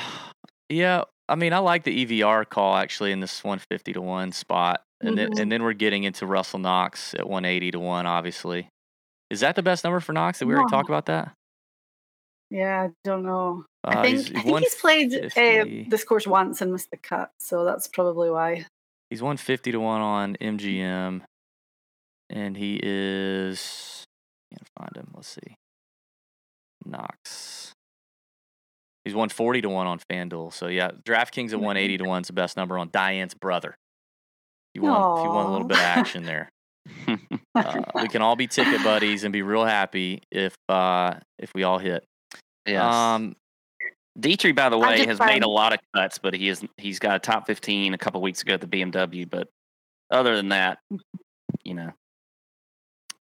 yeah, I mean, I like the EVR call actually in this 150 to one spot, and Mhm. then and then we're getting into Russell Knox at 180 to one. Obviously, is that the best number for Knox? Did we already No. talk about that? Yeah, I don't know. I Uh, think he's- I think he's played uh, this course once and missed the cut, so that's probably why. He's 150 to one on MGM, and he is. Can't find him. Let's see. Knox. He's 140 to one on FanDuel. So yeah, DraftKings at 180 to one is the best number on Diane's brother. If you want, if you want a little bit of action there, uh, we can all be ticket buddies and be real happy if uh, if we all hit. yes. Um, Detry, by the way, has made a lot of cuts, but he is he's got a top 15 a couple weeks ago at the BMW. But other than that, you know,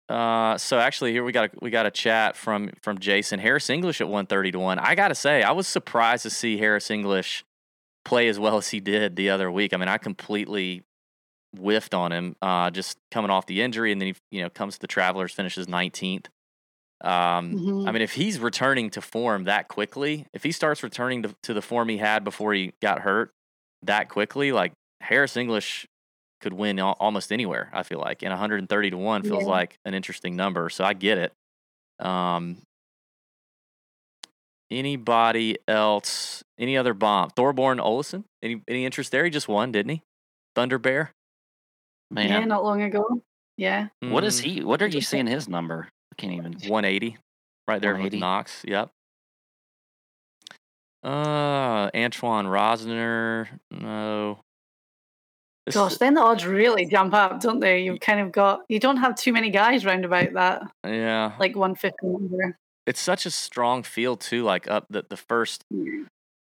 Uh, so actually, here we got a, we got a chat from from Jason Harris English at one thirty to one. I gotta say, I was surprised to see Harris English play as well as he did the other week. I mean, I completely whiffed on him, uh, just coming off the injury, and then he you know comes to the Travelers, finishes nineteenth. Um, Mhm. I mean, if he's returning to form that quickly, if he starts returning to, to the form he had before he got hurt that quickly, like Harris English could win al- almost anywhere. I feel like, and 130 to one feels Yeah. like an interesting number. So I get it. Um, anybody else? Any other bomb? Thorbjørn Olesen? Any any interest there? He just won, didn't he? Thunder Bear. Man, Yeah, not long ago. Yeah. what is Mhm. he? What are you Just- seeing his number? I can't even. 180, right there with Knox. Yep. Uh, Antoine Rozner. No. This- Gosh, then the odds really jump up, don't they? You've kind of got you don't have too many guys round about that, yeah, like 150 number. it's such a strong field too. Like up the the first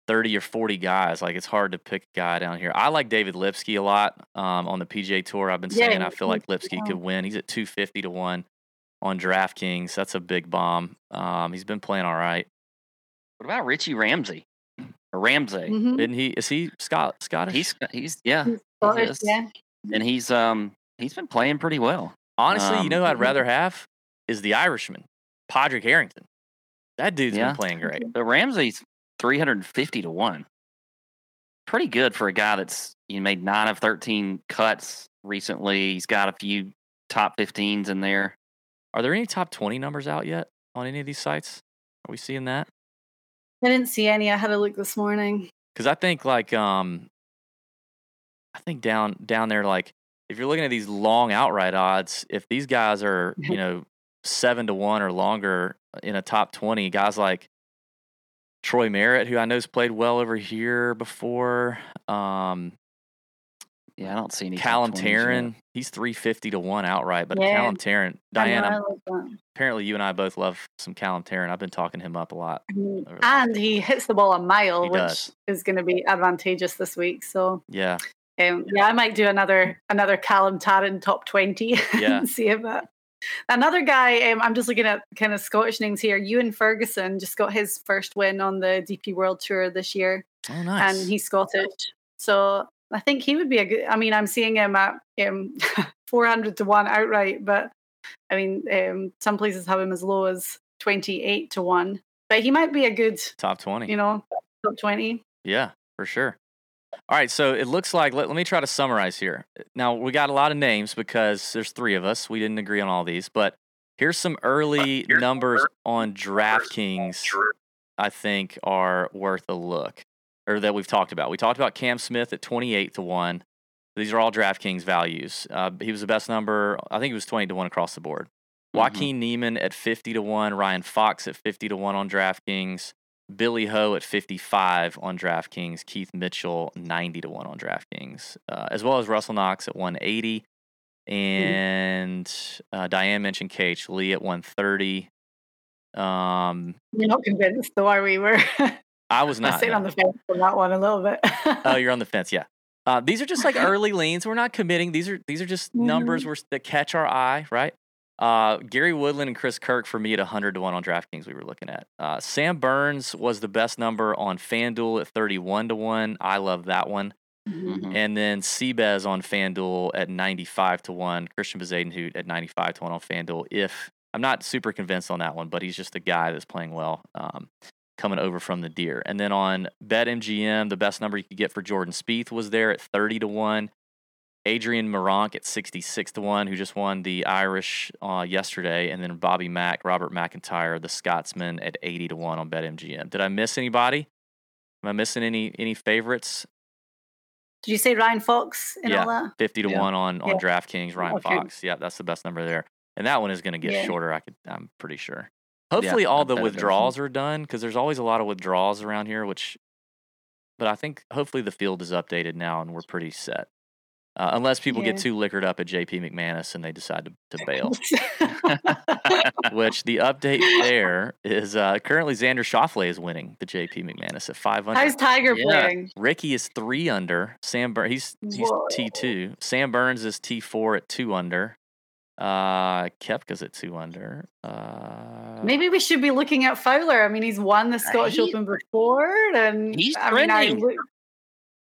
thirty or forty guys. Like it's hard to pick a guy down here. I like David Lipsky a lot um, on the PGA Tour. I've been Yeah, saying I feel like Lipsky too. could win. He's at two fifty to one on DraftKings. That's a big bomb. Um, he's been playing all right. What about Richie Ramsay? Or Ramsay? Mhm. Isn't he? Is he Scot Scottish? He's he's yeah, He's Scottish, yeah. and he's um he's been playing pretty well. Honestly, you Um, know who I'd rather have is the Irishman, Padraig Harrington. That dude's Yeah. been playing great. But Ramsay's three hundred and fifty to one. Pretty good for a guy that's you made nine of thirteen cuts recently. He's got a few top fifteens in there. Are there any top 20 numbers out yet on any of these sites? Are we seeing that? I didn't see any. I had a look this morning. Because I think like um, I think down down there like if you're looking at these long outright odds, if these guys are you know seven to one or longer in a top 20, guys like Troy Merritt, who I know's played well over here before, um, Yeah, I don't see any. Callum 20s yet. Tarren, he's 350 to one outright, but Yeah. Callum Tarren, I know, Diane, I I'm- like that. apparently you and I both love some Callum Tarren. I've been talking him up a lot. Mhm. last And he hits the ball a mile, He which does. is going to be advantageous this week. So, Yeah, um, yeah, I might do another another Callum Tarren top 20 Yeah. and see if that. Another guy, um, I'm just looking at kind of Scottish names here. Ewan Ferguson just got his first win on the DP World Tour this year. oh nice. and he's Scottish. So I think he would be a good. I mean, I'm seeing him at um, 400 to one outright, but I mean, um, some places have him as low as 28 to one. But he might be a good, top 20. you know, top 20. Yeah, for sure. All right, so it looks like let, let me try to summarize here. Now we got a lot of names because there's three of us. We didn't agree on all these, but here's some early numbers on DraftKings. I think are worth a look, or that we've talked about. We talked about Cam Smith at 28 to one. These are all DraftKings values. Uh, he was the best number. I think he was 20 to one across the board. Mhm. Joaquin Niemann at 50 to 1, Ryan Fox at 50 to 1 on DraftKings, Billy Ho at 55 on DraftKings, Keith Mitchell 90 to 1 on DraftKings, uh, as well as Russell Knox at 180. And uh, Diane mentioned KH Lee at 130. Um, You're not convinced, though, are we? We're I was not. Sitting no. on the fence on that one a little bit. Oh, you're on the fence, yeah. Uh, these are just like early leans. We're not committing. These are these are just numbers we're, that catch our eye, right? Uh, Gary Woodland and Chris Kirk for me at 100 to one on DraftKings. We were looking at. Uh, Sam Burns was the best number on FanDuel at 31 to one. I love that one. Mhm. Mhm. And then Seabez on FanDuel at 95 to 1. Christiaan Bezuidenhout at 95 to 1 on FanDuel. If I'm not super convinced on that one, but he's just a guy that's playing well um, coming over from the deer. And then on BetMGM, the best number you could get for Jordan Spieth was there at 30 to 1. Adrian Meronk at 66 to 1, who just won the Irish uh, yesterday. And then Bobby Mack, Robert MacIntyre, the Scotsman at 80 to 1 on BetMGM. Did I miss anybody? Am I missing any any favorites? Did you say Ryan Fox and Yeah. all that? 50 to Yeah. 1 on, on Yeah. DraftKings, Ryan Okay. Fox. Yeah, that's the best number there. And that one is going to get Yeah. shorter, I could I'm pretty sure. Hopefully all the bet does. withdrawals are done cuz there's always a lot of withdrawals around here which but I think hopefully the field is updated now and we're pretty set. Uh, unless people get too liquored up at JP McManus and they decide to, to bail. Which the update there is uh, currently Xander Schauffele is winning the JP McManus at 500. How's Tiger Yeah. playing? Rickie is three under. Sam Burns, he's he's T two. Sam Burns is T four at two under. Uh, Koepka's at two under. Uh, Maybe we should be looking at Fowler. I mean, he's won the Scottish he- Open before, and He's I mean, I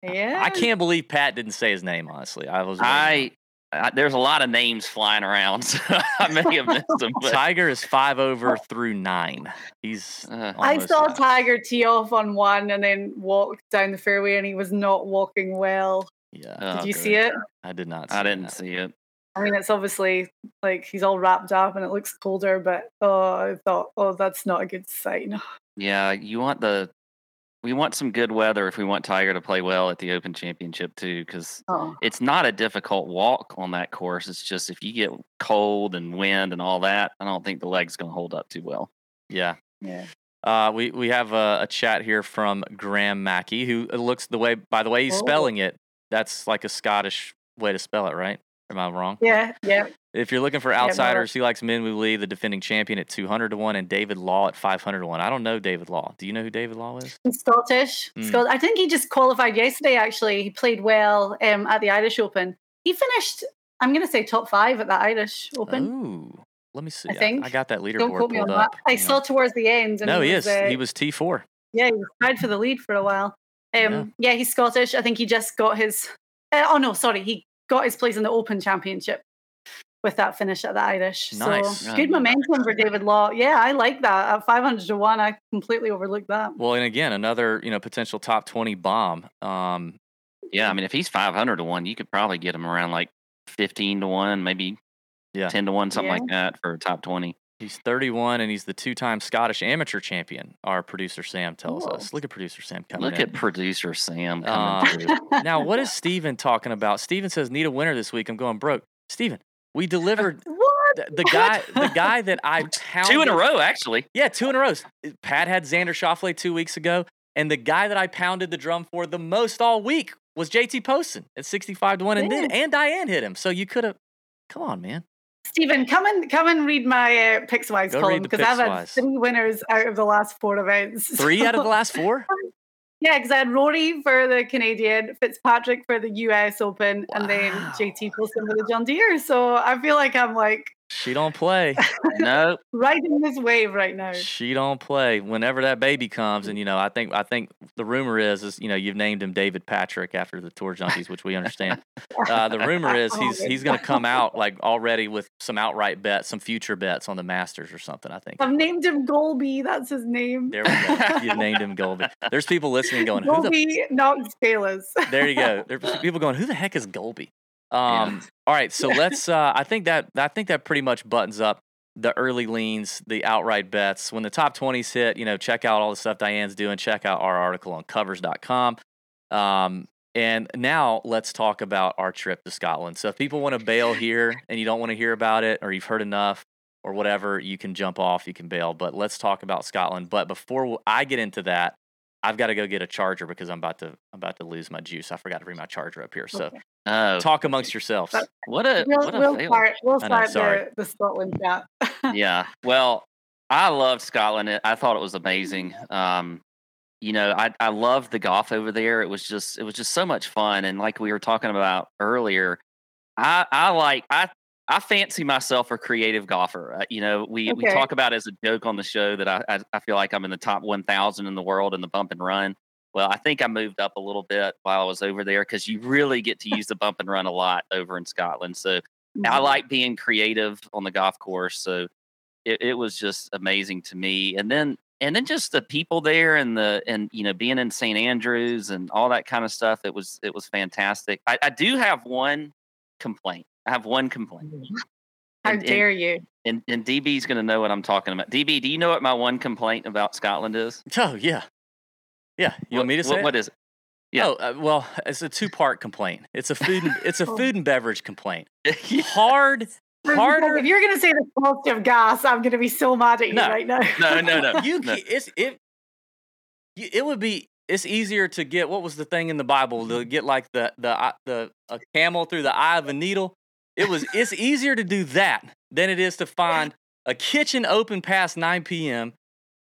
yeah, I can't believe Pat didn't say his name. Honestly, I was. I I, there's a lot of names flying around, so I may have missed them. But, Tiger is five over through nine. He's uh, I saw there. Tiger tee off on one and then walked down the fairway, and he was not walking well. yeah. oh, Did you good. see it? I did not. I didn't that. see it. I mean, it's obviously like he's all wrapped up and it looks colder, but oh, I thought, oh, that's not a good sign. Yeah, you want the we want some good weather if we want Tiger to play well at the Open Championship too, because Oh, it's not a difficult walk on that course. It's just if you get cold and wind and all that, I don't think the leg's going to hold up too well. Yeah. yeah. Uh, we we have a, a chat here from Graham Mackey, who looks the way by the way he's Oh. spelling it. That's like a Scottish way to spell it, right? Am I wrong? Yeah, yeah. If you're looking for outsiders, he likes Min Woo Lee, the defending champion, at 200 to one, and David Law at 500 to one. I don't know David Law. Do you know who David Law is? He's Scottish. Mm. I think he just qualified yesterday, actually. He played well um, at the Irish Open. He finished, I'm going to say top five at the Irish Open. Ooh, let me see. I think. I got that Don't leaderboard quote me on pulled that. up. I Hang saw on. towards the end. And No, he was, is. uh, He was T4. Yeah, he was tied for the lead for a while. Yeah. Um, yeah. he's Scottish. I think he just got his. Uh, oh no, sorry, he got his place in the Open Championship with that finish at the Irish. Nice. So good momentum for David Law. Yeah, I like that at five hundred to one. I completely overlooked that. Well, and again, another you know potential top 20 bomb. Um, Yeah, I mean, if he's 500 to 1, you could probably get him around like 15 to 1, maybe Yeah. 10 to 1, something Yeah. like that for a top 20. He's 31 and he's the two-time Scottish amateur champion. Our producer Sam tells Cool. us. Look at producer Sam coming Look in. at producer Sam Um, coming through. now, what is Steven talking about? Steven says need a winner this week. I'm going broke. Steven, we delivered What? the, the guy the guy that I pounded Two in a row, actually. Yeah, two in a row. Pat had Xander Schauffele two weeks ago, and the guy that I pounded the drum for the most all week was JT Poston at 65 to 1 and then and Diane hit him. So you could have Come on, man. Stephen, come and come and read my uh, Pickswise Go column because I've had three winners out of the last four events. 3 out of the last 4? Yeah, because I had Rory for the Canadian, Fitzpatrick for the US Open, and then JT Wilson for the John Deere. So I feel like I'm like She don't play. No, riding this wave right now. She don't play. Whenever that baby comes, and you know, I think I think the rumor is is you know you've named him David Patrick after the Tour Junkies, which we understand. Uh, the rumor is he's he's going to come out like already with some outright bets, some future bets on the Masters or something. I think. I've named him Golby. That's his name. There we go. You've named him Golby. There's people listening going, who the Golby Knox Bayless. there you go. There's people going, who the heck is Golby? Um, all right, so let's. Uh, I think that I think that pretty much buttons up the early leans, the outright bets. When the top twenties hit, you know, check out all the stuff Diane's doing. Check out our article on Covers.com. Um, and now let's talk about our trip to Scotland. So if people want to bail here and you don't want to hear about it, or you've heard enough, or whatever, you can jump off. You can bail. But let's talk about Scotland. But before I get into that, I've got to go get a charger because I'm about to I'm about to lose my juice. I forgot to bring my charger up here. So Okay. oh, talk amongst yourselves. But- what a We'll, what a we'll fail. start. We'll I know, start sorry. the, the Scotland chat. yeah. Well, I loved Scotland. I- I thought it was amazing. Um, you know, I I loved the golf over there. It was just it was just so much fun. And like we were talking about earlier, I I like I I fancy myself a creative golfer. Uh, you know, we we talk about as a joke on the show that I, I I feel like I'm in the top 1,000 in the world in the bump and run. Well, I think I moved up a little bit while I was over there because you really get to use the bump and run a lot over in Scotland. So I like being creative on the golf course. So it, it was just amazing to me. And then and then just the people there and the and you know being in St. Andrews and all that kind of stuff. It was it was fantastic. I, I do have one complaint. I have one complaint. How and- and- dare you? And and DB's gonna know what I'm talking about. DB, do you know what my one complaint about Scotland is? Oh yeah, yeah. You want me to say? What, it? what is it? yeah. Oh uh, well, it's a two-part complaint. It's a food. And, it's a Oh. food and beverage complaint. Hard, Harder. If you're going to say the cost of gas, I'm going to be so mad at you No. right now. No, no, no. You no. it's it. you- It would be. It's easier to get what was the thing in the Bible to get like the the eye- the a camel through the eye of a needle. It was. It's easier to do that than it is to find a kitchen open past 9 p.m.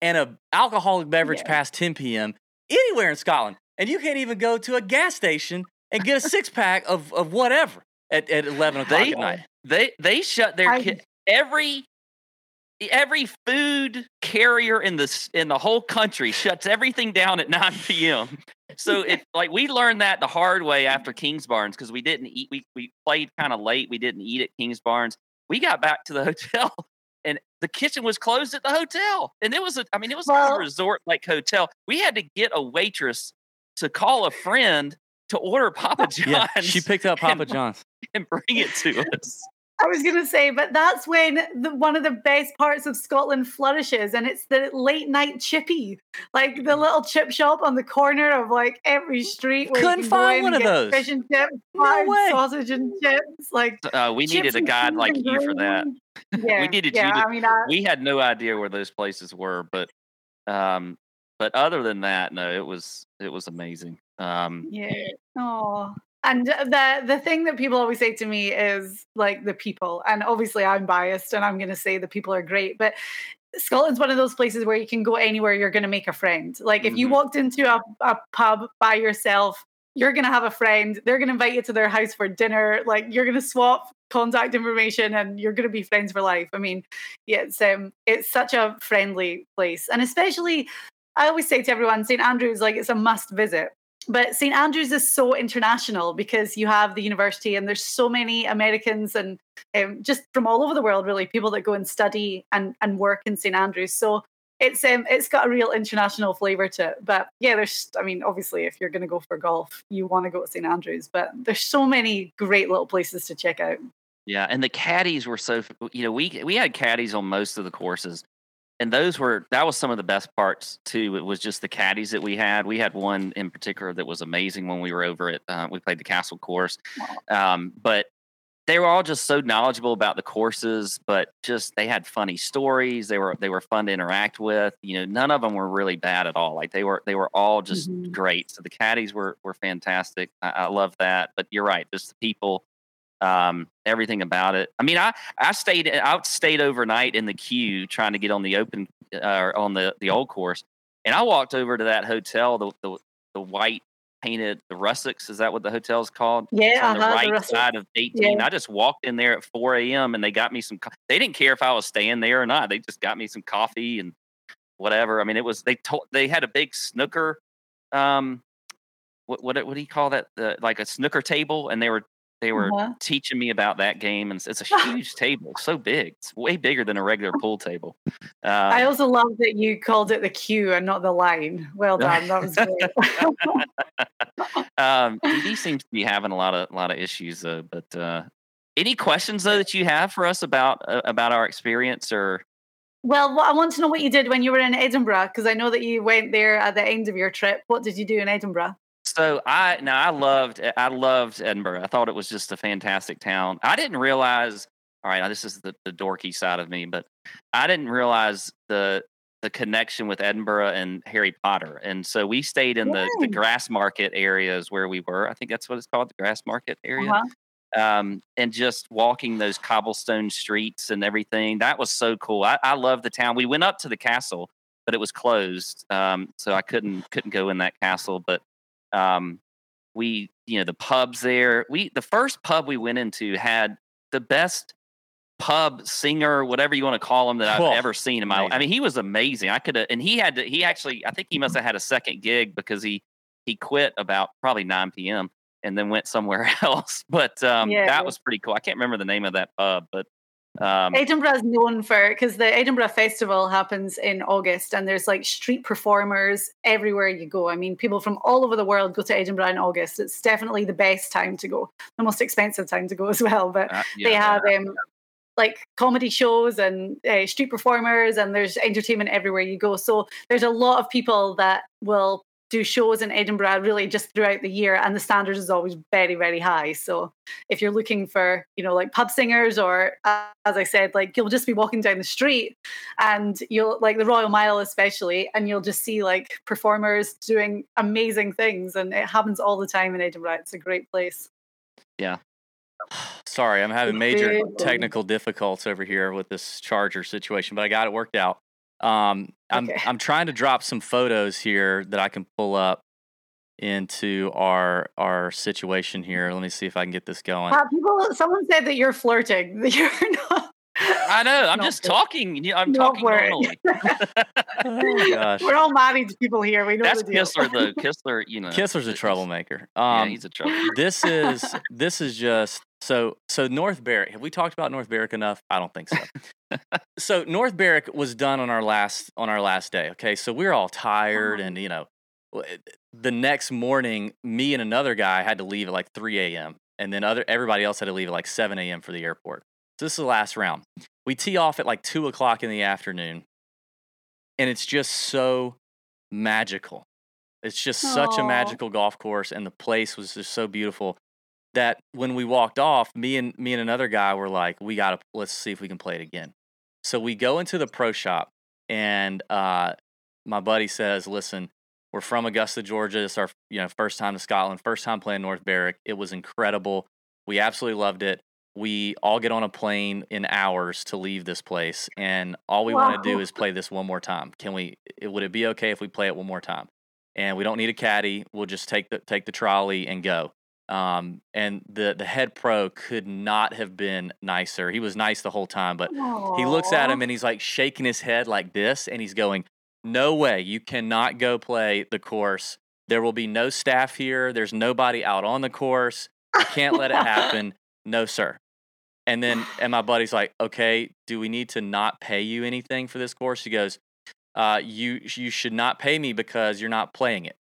and a alcoholic beverage Yeah. past 10 p.m. anywhere in Scotland, and you can't even go to a gas station and get a six pack of of whatever at, at 11 o'clock They- at night. They they shut their I- ki- every every food carrier in the in the whole country shuts everything down at 9 p.m. So if like we learned that the hard way after Kingsbarns because we didn't eat we we played kind of late. We didn't eat at Kingsbarns. We got back to the hotel and the kitchen was closed at the hotel. And it was a I mean it was Well- a resort like hotel. We had to get a waitress to call a friend to order Papa John's Yeah, she picked up Papa John's. and bring it to us. I was going to say, but that's when the, one of the best parts of Scotland flourishes, and it's the late night chippy, like the little chip shop on the corner of like every street. Where Couldn't find in one of those. Fish and chips, No way. sausage and chips. Like Uh, we chips needed a guy like you for that. Yeah, needed yeah, you to- I mean, I, we had no idea where those places were, but um, but other than that, no, it was it was amazing. Um, Yeah. Oh. And the the thing that people always say to me is like the people, and obviously I'm biased, and I'm going to say the people are great, but Scotland's one of those places where you can go anywhere, you're going to make a friend. Like if you Mhm. walked into a, a pub by yourself, you're going to have a friend. They're going to invite you to their house for dinner. Like you're going to swap contact information, and you're going to be friends for life. I mean, yeah, it's um, it's such a friendly place, and especially I always say to everyone, St Andrews, like it's a must visit. But St Andrews is so international because you have the university, and there's so many Americans and um, just from all over the world, really, people that go and study and and work in St Andrews. So it's um it's got a real international flavor to it. But yeah, there's I mean, obviously, if you're going to go for golf, you want to go to St Andrews. But there's so many great little places to check out. yeah, and the caddies were so you know we we had caddies on most of the courses, and those were that was some of the best parts too. It was just the caddies that we had. We had one in particular that was amazing when we were over at uh, we played the Castle course, um, but they were all just so knowledgeable about the courses. But just they had funny stories. They were they were fun to interact with. You know, none of them were really bad at all. Like they were they were all just Mhm. great. So the caddies were were fantastic. I, I love that. But you're right, just the people um, everything about it. I mean, I I stayed I stayed overnight in the queue trying to get on the open uh, on the the old course, and I walked over to that hotel, the the, the white painted the Rusacks. Is that what the hotel's called? It's Yeah, on the uh-huh, the right Rusacks. side of 18. Yeah. I just walked in there at 4 a.m. and they got me some. co- They didn't care if I was staying there or not. They just got me some coffee and whatever. I mean, it was they told they had a big snooker. Um, what what what do you call that? The, like a snooker table, and they were they were Uh-huh. teaching me about that game, and it's- a huge table, so big, it's way bigger than a regular pool table. I Um, also love that you called it the queue and not the line. Well done. That was great. um, DD seems to be having a lot of lot of issues though. But uh, any questions though that you have for us about uh, about our experience or well, I want to know what you did when you were in Edinburgh because I know that you went there at the end of your trip. What did you do in Edinburgh? So I now I loved I loved Edinburgh. I thought it was just a fantastic town. I didn't realize. All right, now this is the, the dorky side of me, but I didn't realize the the connection with Edinburgh and Harry Potter. And so we stayed in the, the grass market areas where we were. I think that's what it's called, the grass market area. Uh-huh. um, and just walking those cobblestone streets and everything. That was so cool. I, I love the town. We went up to the castle, but it was closed, um, so I couldn't couldn't go in that castle. But um, we, you know, the pubs there. We the first pub we went into had the best pub singer, whatever you want to call him, that I've Cool. ever seen in my. I mean, he was amazing. I could have, and he had to. He actually, I think he must have had a second gig because he he quit about probably 9 p.m. and then went somewhere else. But um, Yeah. that was pretty cool. I can't remember the name of that pub, but um, Edinburgh is known for because the Edinburgh Festival happens in August, and there's like street performers everywhere you go. I mean, people from all over the world go to Edinburgh in August. It's definitely the best time to go, the most expensive time to go as well. But uh, they yeah, have um, like comedy shows and uh, street performers, and there's entertainment everywhere you go. So there's a lot of people that will do shows in Edinburgh really just throughout the year, and the standard is always very, very high. So if you're looking for, you know, like pub singers, or uh, as I said, like you'll just be walking down the street, and you'll like the Royal Mile especially, and you'll just see like performers doing amazing things, and it happens all the time in Edinburgh. It's a great place. Yeah. Sorry, I'm having major technical difficulties over here with this charger situation, but I got it worked out. Um, I'm Okay. I'm trying to drop some photos here that I can pull up into our our situation here. Let me see if I can get this going. Uh, people, someone said that you're flirting. That you're not. I know. I'm Not just good. talking. I'm Not talking worried. normally. Oh, gosh. We're all married people here. We know That's the deal. Kistler, though. Kistler, you know. Kissler's a he's- troublemaker. Yeah, Um, he's a trouble. this is this is just so so North Berwick. Have we talked about North Berwick enough? I don't think so. so North Berwick was done on our last on our last day. Okay, so we are all tired, and you know, the next morning, me and another guy had to leave at like 3 a.m. and then other everybody else had to leave at like 7 a.m. for the airport. So this is the last round. We tee off at like two o'clock in the afternoon, and it's just so magical. It's just such a magical golf course, and the place was just so beautiful that when we walked off, me and me and another guy were like, "We gotta let's see if we can play it again." So we go into the pro shop, and uh, my buddy says, "Listen, we're from Augusta, Georgia. It's our you know first time to Scotland, first time playing North Berwick. It was incredible. We absolutely loved it. We all get on a plane in hours to leave this place, and all we want to do is play this one more time. Can we? it- Would it be okay if we play it one more time? And we don't need a caddy. We'll just take the take the trolley and go. Um, and the the head pro could not have been nicer. He was nice the whole time, but he looks at him and he's like shaking his head like this, and he's going, "No way! You cannot go play the course. There will be no staff here. There's nobody out on the course. I can't let it happen. No, sir." And then, and my buddy's like, "Okay, do we need to not pay you anything for this course?" He goes, uh, "You you should not pay me because you're not playing it."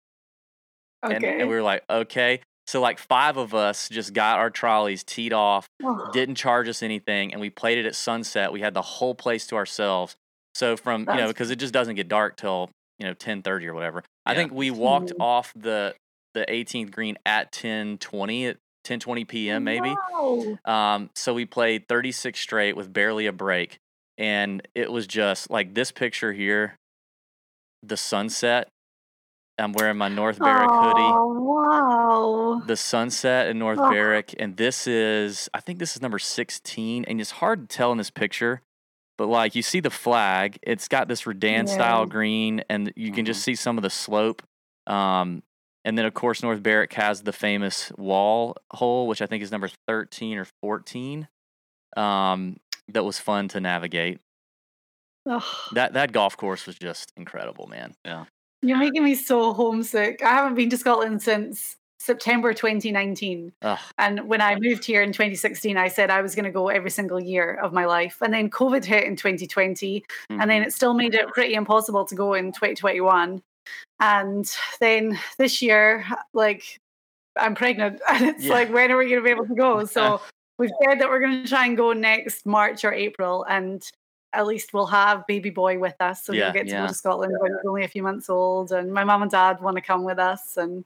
Okay. And, and we were like, "Okay." So like five of us just got our trolleys teed off Oh, didn't charge us anything and we played it at sunset we had the whole place to ourselves so from you know because it just doesn't get dark till you know 10:30 or whatever i think we walked off the the 18th green at 10:20 at 10:20 p.m. maybe Wow. um so we played 36 straight with barely a break and it was just like this picture here the sunset i'm wearing my north berwick hoodie Oh, wow. the sunset in North Oh. Barrack, and this is I think this is number sixteen, and it's hard to tell in this picture, but like you see the flag, it's got this Redan style green, and you can Mm-hmm. just see some of the slope. Um, and then of course North Berwick has the famous wall hole, which I think is number thirteen or fourteen. Um, that was fun to navigate. Ugh. That that golf course was just incredible, man. Yeah. You're making me so homesick. I haven't been to Scotland since September 2019. Ugh. And when I moved here in 2016, I said I was going to go every single year of my life. And then COVID hit in 2020. And then Mhm. it still made it pretty impossible to go in 2021. And then this year, like, I'm pregnant. And it's Yeah. like, when are we going to be able to go? So we've said that we're going to try and go next March or April. And at least we'll have baby boy with us. So Yeah, he'll get to yeah. go to Scotland when he's only a few months old. And my mum and dad want to come with us. And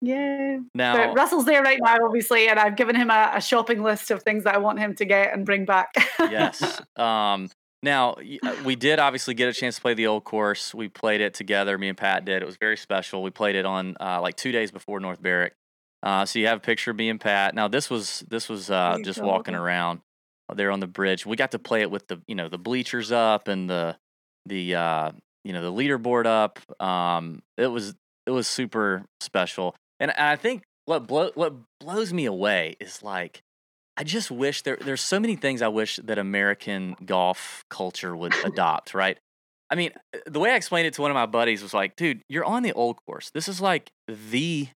yeah. Now But Russell's there right now, obviously. And I've given him a, a shopping list of things that I want him to get and bring back. yes. Um, now uh, we did obviously get a chance to play the old course. We played it together. Me and Pat did. It was very special. We played it on uh, like two days before North Berwick. Uh, so you have a picture of me and Pat. Now this was this was uh, just walking around there on the bridge. We got to play it with the you know the bleachers up and the the uh, you know the leaderboard up. Um, it was it was super special. And I think what blow what blows me away is like I just wish there there's so many things I wish that American golf culture would adopt, right? I mean, uh, the way I explained it to one of my buddies was like, dude, you're on the old course. This is like the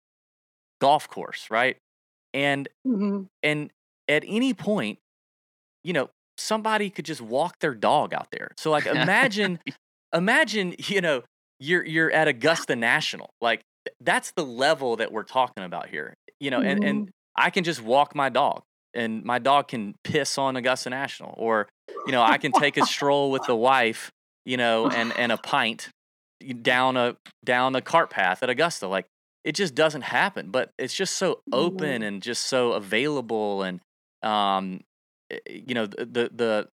golf course, right? And Mhm. and at any point, you know, somebody could just walk their dog out there. So like imagine imagine, you know, you're you're at Augusta National. Like that's the level that we're talking about here. You know, and and I can just walk my dog and my dog can piss on Augusta National or you know, I can take a stroll with the wife, you know, and and a pint down a down a cart path at Augusta. Like it just doesn't happen, but it's just so open and just so available and um eh, you know the the, the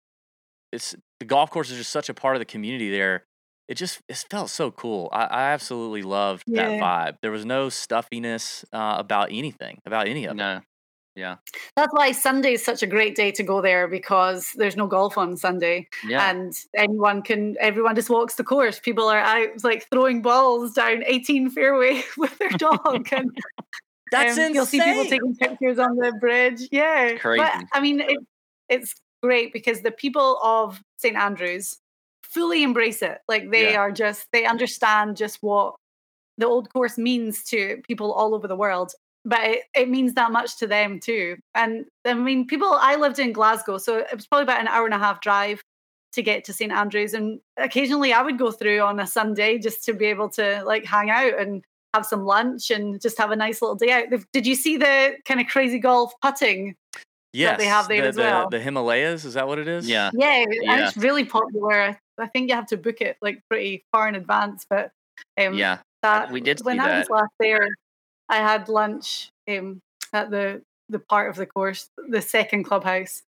it's the golf course is just such a part of the community there. It just it felt so cool. I, I absolutely loved that vibe. There was no stuffiness uh, about anything, about any of it. No. Yeah. That's why Sunday is such a great day to go there because there's no golf on Sunday. Yeah. And anyone can, everyone just walks the course. People are out like throwing balls down 18 fairway with their dog. And That's um, insane. You'll see people taking pictures on the bridge. Yeah. Crazy. But I mean, it, it's great because the people of St Andrews fully embrace it. Like they Yeah. are just they understand just what the old course means to people all over the world. But it, it means that much to them too. And I mean, people. I lived in Glasgow, so it was probably about an hour and a half drive to get to St Andrews. And occasionally, I would go through on a Sunday just to be able to like hang out and have some lunch and just have a nice little day out. Did you see the kind of crazy golf putting Yes, they have there the, as the- well. the Himalayas. Is that what it is? Yeah. Yeah, and Yeah. it's really popular. I think you have to book it like pretty far in advance. But um, Yeah. that we did when see I was last there, I had lunch um, at the the part of the course, the second clubhouse,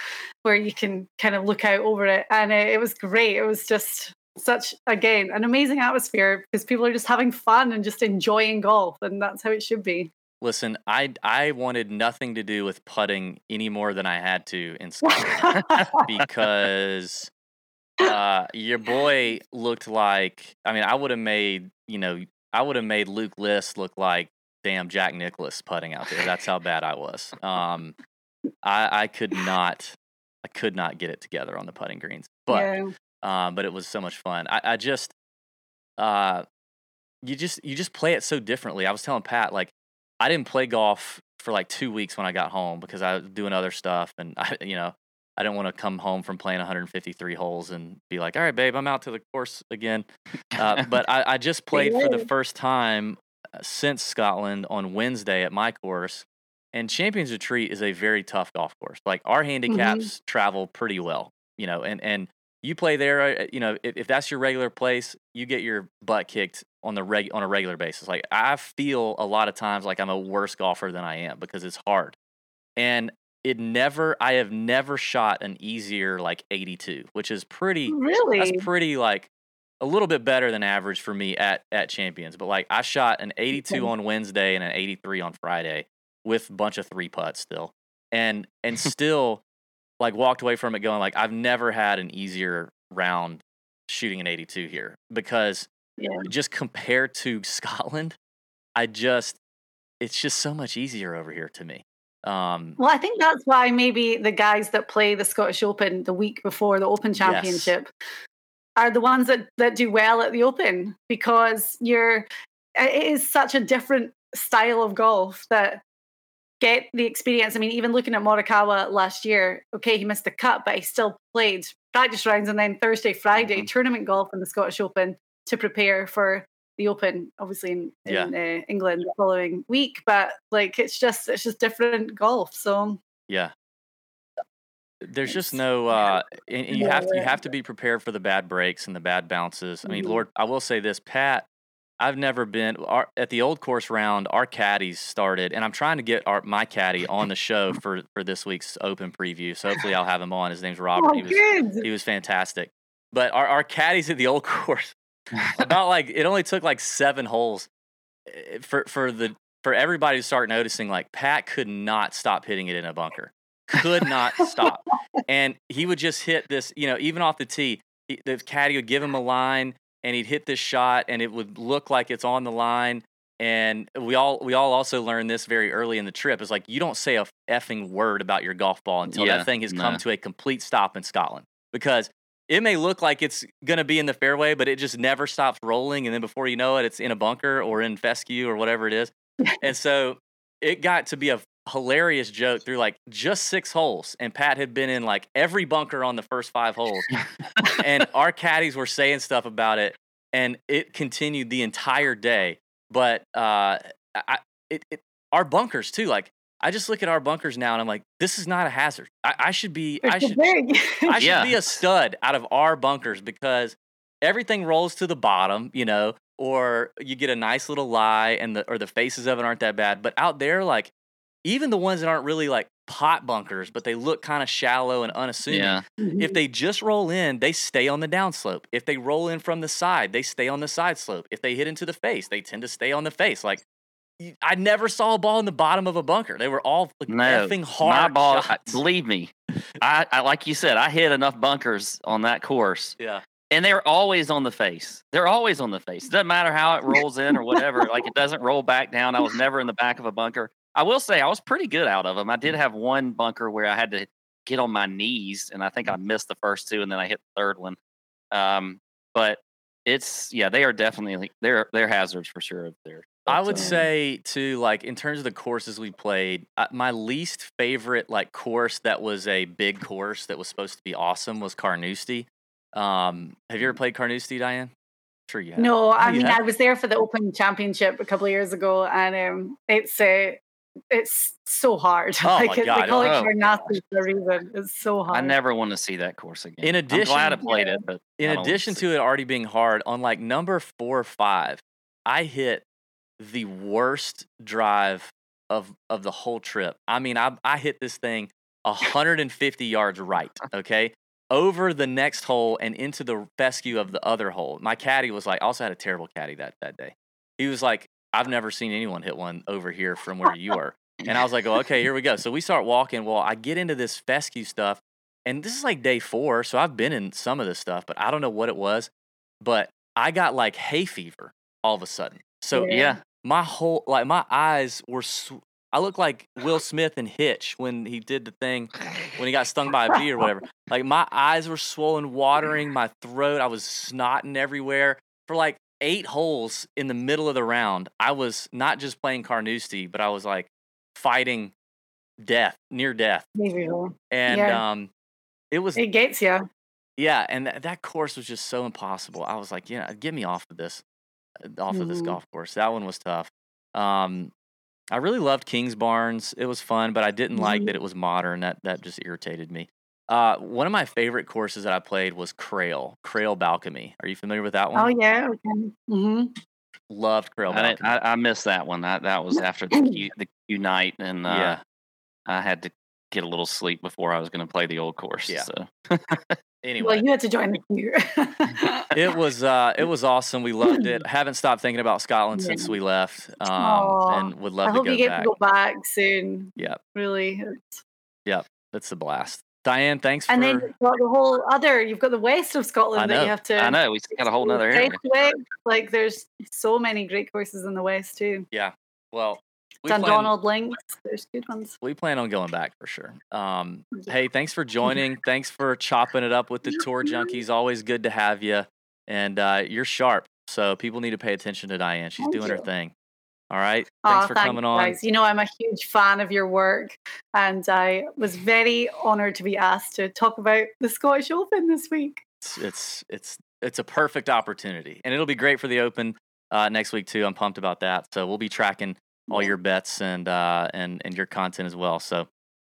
where you can kind of look out over it, and uh, it was great. It was just such again an amazing atmosphere because people are just having fun and just enjoying golf, and that's how it should be. Listen, I I wanted nothing to do with putting any more than I had to in Scotland because uh, your boy looked like. I mean, I would have made you know I would have made Luke List look like damn Jack Nicklaus putting out there. That's how bad I was. Um, I I could not I could not get it together on the putting greens, but yeah. um, but it was so much fun. I, I just, uh, you just you just play it so differently. I was telling Pat like I didn't play golf for like two weeks when I got home because I was doing other stuff, and I, you know, I didn't want to come home from playing 153 holes and be like, all right, babe, I'm out to the course again. Uh, but I, I just played for the first time since Scotland on Wednesday at my course. And Champions Retreat is a very tough golf course. Like our handicaps travel pretty well, you know, and and you play there, uh, you know, if, if that's your regular place, you get your butt kicked on the reg on a regular basis. Like I feel a lot of times like I'm a worse golfer than I am because it's hard. And it never I have never shot an easier like 82, which is pretty Really? that's pretty like a little bit better than average for me at at champions but like i shot an 82 on wednesday and an 83 on friday with a bunch of three putts still and and still like walked away from it going like i've never had an easier round shooting an 82 here because yeah. just compared to scotland i just it's just so much easier over here to me um Well, I think that's why maybe the guys that play the Scottish Open the week before the Open Yes. Are the ones that, that do well at the Open because you're it is such a different style of golf that get the experience. I mean, even looking at Morikawa last year, okay, he missed the cut, but he still played practice rounds and then Thursday, Friday Mhm. tournament golf in the Scottish Open to prepare for the Open, obviously in, Yeah. in uh, England the following week. But like, it's just it's just different golf. So Yeah. There's just no uh and, and you have to you have to be prepared for the bad breaks and the bad bounces. I mean, Mhm. Lord, I will say this, Pat, I've never been our, at the old course round, our caddies started and I'm trying to get our my caddy on the show for for this week's open preview. So hopefully I'll have him on. His name's Robert. oh, he was good. he was fantastic. But our, our caddies at the old course about like it only took like seven holes eh, for for the for everybody to start noticing like Pat could not stop hitting it in a bunker. Could not stop. And he would just hit this, you know, even off the tee. He, the caddy would give him a line and he'd hit this shot and it would look like it's on the line. And we all we all also learned this very early in the trip. It's like you don't say a effing word about your golf ball until Yeah, that thing has come to a complete stop in Scotland. Because it may look like it's gonna be in the fairway, but it just never stops rolling. And then before you know it, it's in a bunker or in fescue or whatever it is. and so it got to be a hilarious joke through like just six holes. And Pat had been in like every bunker on the first five holes. and our caddies were saying stuff about it. And it continued the entire day. But uh I it, it our bunkers too, like I just look at our bunkers now and I'm like, this is not a hazard. I, I should be I should. I should Yeah. be a stud out of our bunkers because everything rolls to the bottom, you know, or you get a nice little lie and the or the faces of it aren't that bad. But out there, like even the ones that aren't really like pot bunkers, but they look kind of shallow and unassuming. Yeah. If mm-hmm. they just roll in, they stay on the downslope. If they roll in from the side, they stay on the side slope. If they hit into the face, they tend to stay on the face. Like I never saw a ball in the bottom of a bunker. They were all like, No, effing My ball, shots. believe me, I, I like you said, I hit enough bunkers on that course, Yeah. and they're always on the face. They're always on the face. It doesn't matter how it rolls in or whatever. like it doesn't roll back down. I was never in the back of a bunker. I will say I was pretty good out of them. I did have one bunker where I had to get on my knees, and I think I missed the first two, and then I hit the third one. Um, but it's yeah, they are definitely they're they're hazards for sure up there. I would uh, say too, like in terms of the courses we played, uh, my least favorite like course that was a big course that was supposed to be awesome was Carnoustie. Um, have you ever played Carnoustie, Diane? Sure, you have. No, I you mean have? I was there for the Open Championship a couple of years ago, and um, it's uh, it's so hard. Oh like my it- God, they call it oh Carnasty for a reason. It's so hard. I never want to see that course again. In I'm glad I addition- played it, but in I don't wanna addition to it already being hard, on like number four or five, I hit the worst drive of of the whole trip. I mean, I I hit this thing 150 yards right, okay, over the next hole and into the fescue of the other hole. My caddy was like, I also had a terrible caddy that that day. He was like, I've never seen anyone hit one over here from where you are. And I was like, oh, okay, here we go. So we start walking. Well, I get into this fescue stuff, and this is like day four. So I've been in some of this stuff, but I don't know what it was. But I got like hay fever all of a sudden. So Yeah. yeah, my whole, like, my eyes were, sw- I look like Will Smith in Hitch when he did the thing when he got stung by a bee or whatever. Like my eyes were swollen, watering, my throat, I was snotting everywhere. For like eight holes in the middle of the round, I was not just playing Carnoustie, but I was like fighting death, near death. And Yeah. um it was It gets you. yeah, and that that course was just so impossible. I was like, yeah, get me off of this, uh, off of this Mhm. golf course. That one was tough. Um, I really loved Kingsbarns. It was fun, but I didn't like Mhm. that it was modern. That that just irritated me. Uh, one of my favorite courses that I played was Crail, Crail Balcomie. Are you familiar with that one? Oh yeah. Okay. hmm Loved Crail I. I, I missed that one. That that was after the Q, the Q night, and uh, Yeah. I had to get a little sleep before I was going to play the old course. Yeah. So anyway, Well, you had to join the queue. it was uh, it was awesome. We loved it. Haven't stopped thinking about Scotland since we left, um, Aw. and would I love to hope go you get back. to go back soon. Yeah. Really. It's- It's a blast. Diane, thanks for And then you've got the whole other. You've got the west of Scotland that you have to. I know we got a whole other area. Prestwick, Like there's so many great courses in the west too. Yeah. Well. We Dundonald Links. There's good ones. we plan on going back for sure. Um, hey, thanks for joining. thanks for chopping it up with the tour junkies. Always good to have you. And uh, you're sharp, so people need to pay attention to Diane. She's Thank doing her thing. All right. Thanks for thanks, coming on. Guys. You know, I'm a huge fan of your work, and I was very honoured to be asked to talk about the Scottish Open this week. It's, it's it's it's a perfect opportunity, and it'll be great for the Open uh, next week too. I'm pumped about that. So we'll be tracking all your bets and uh, and and your content as well. So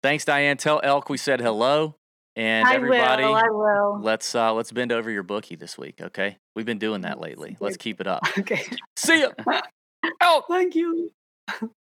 thanks, Diane. Tell Elk we said hello, and I everybody. will. I will. Let's uh let's bend over your bookie this week, okay? We've been doing that lately. Let's keep it up. Okay. See ya. Oh, thank you.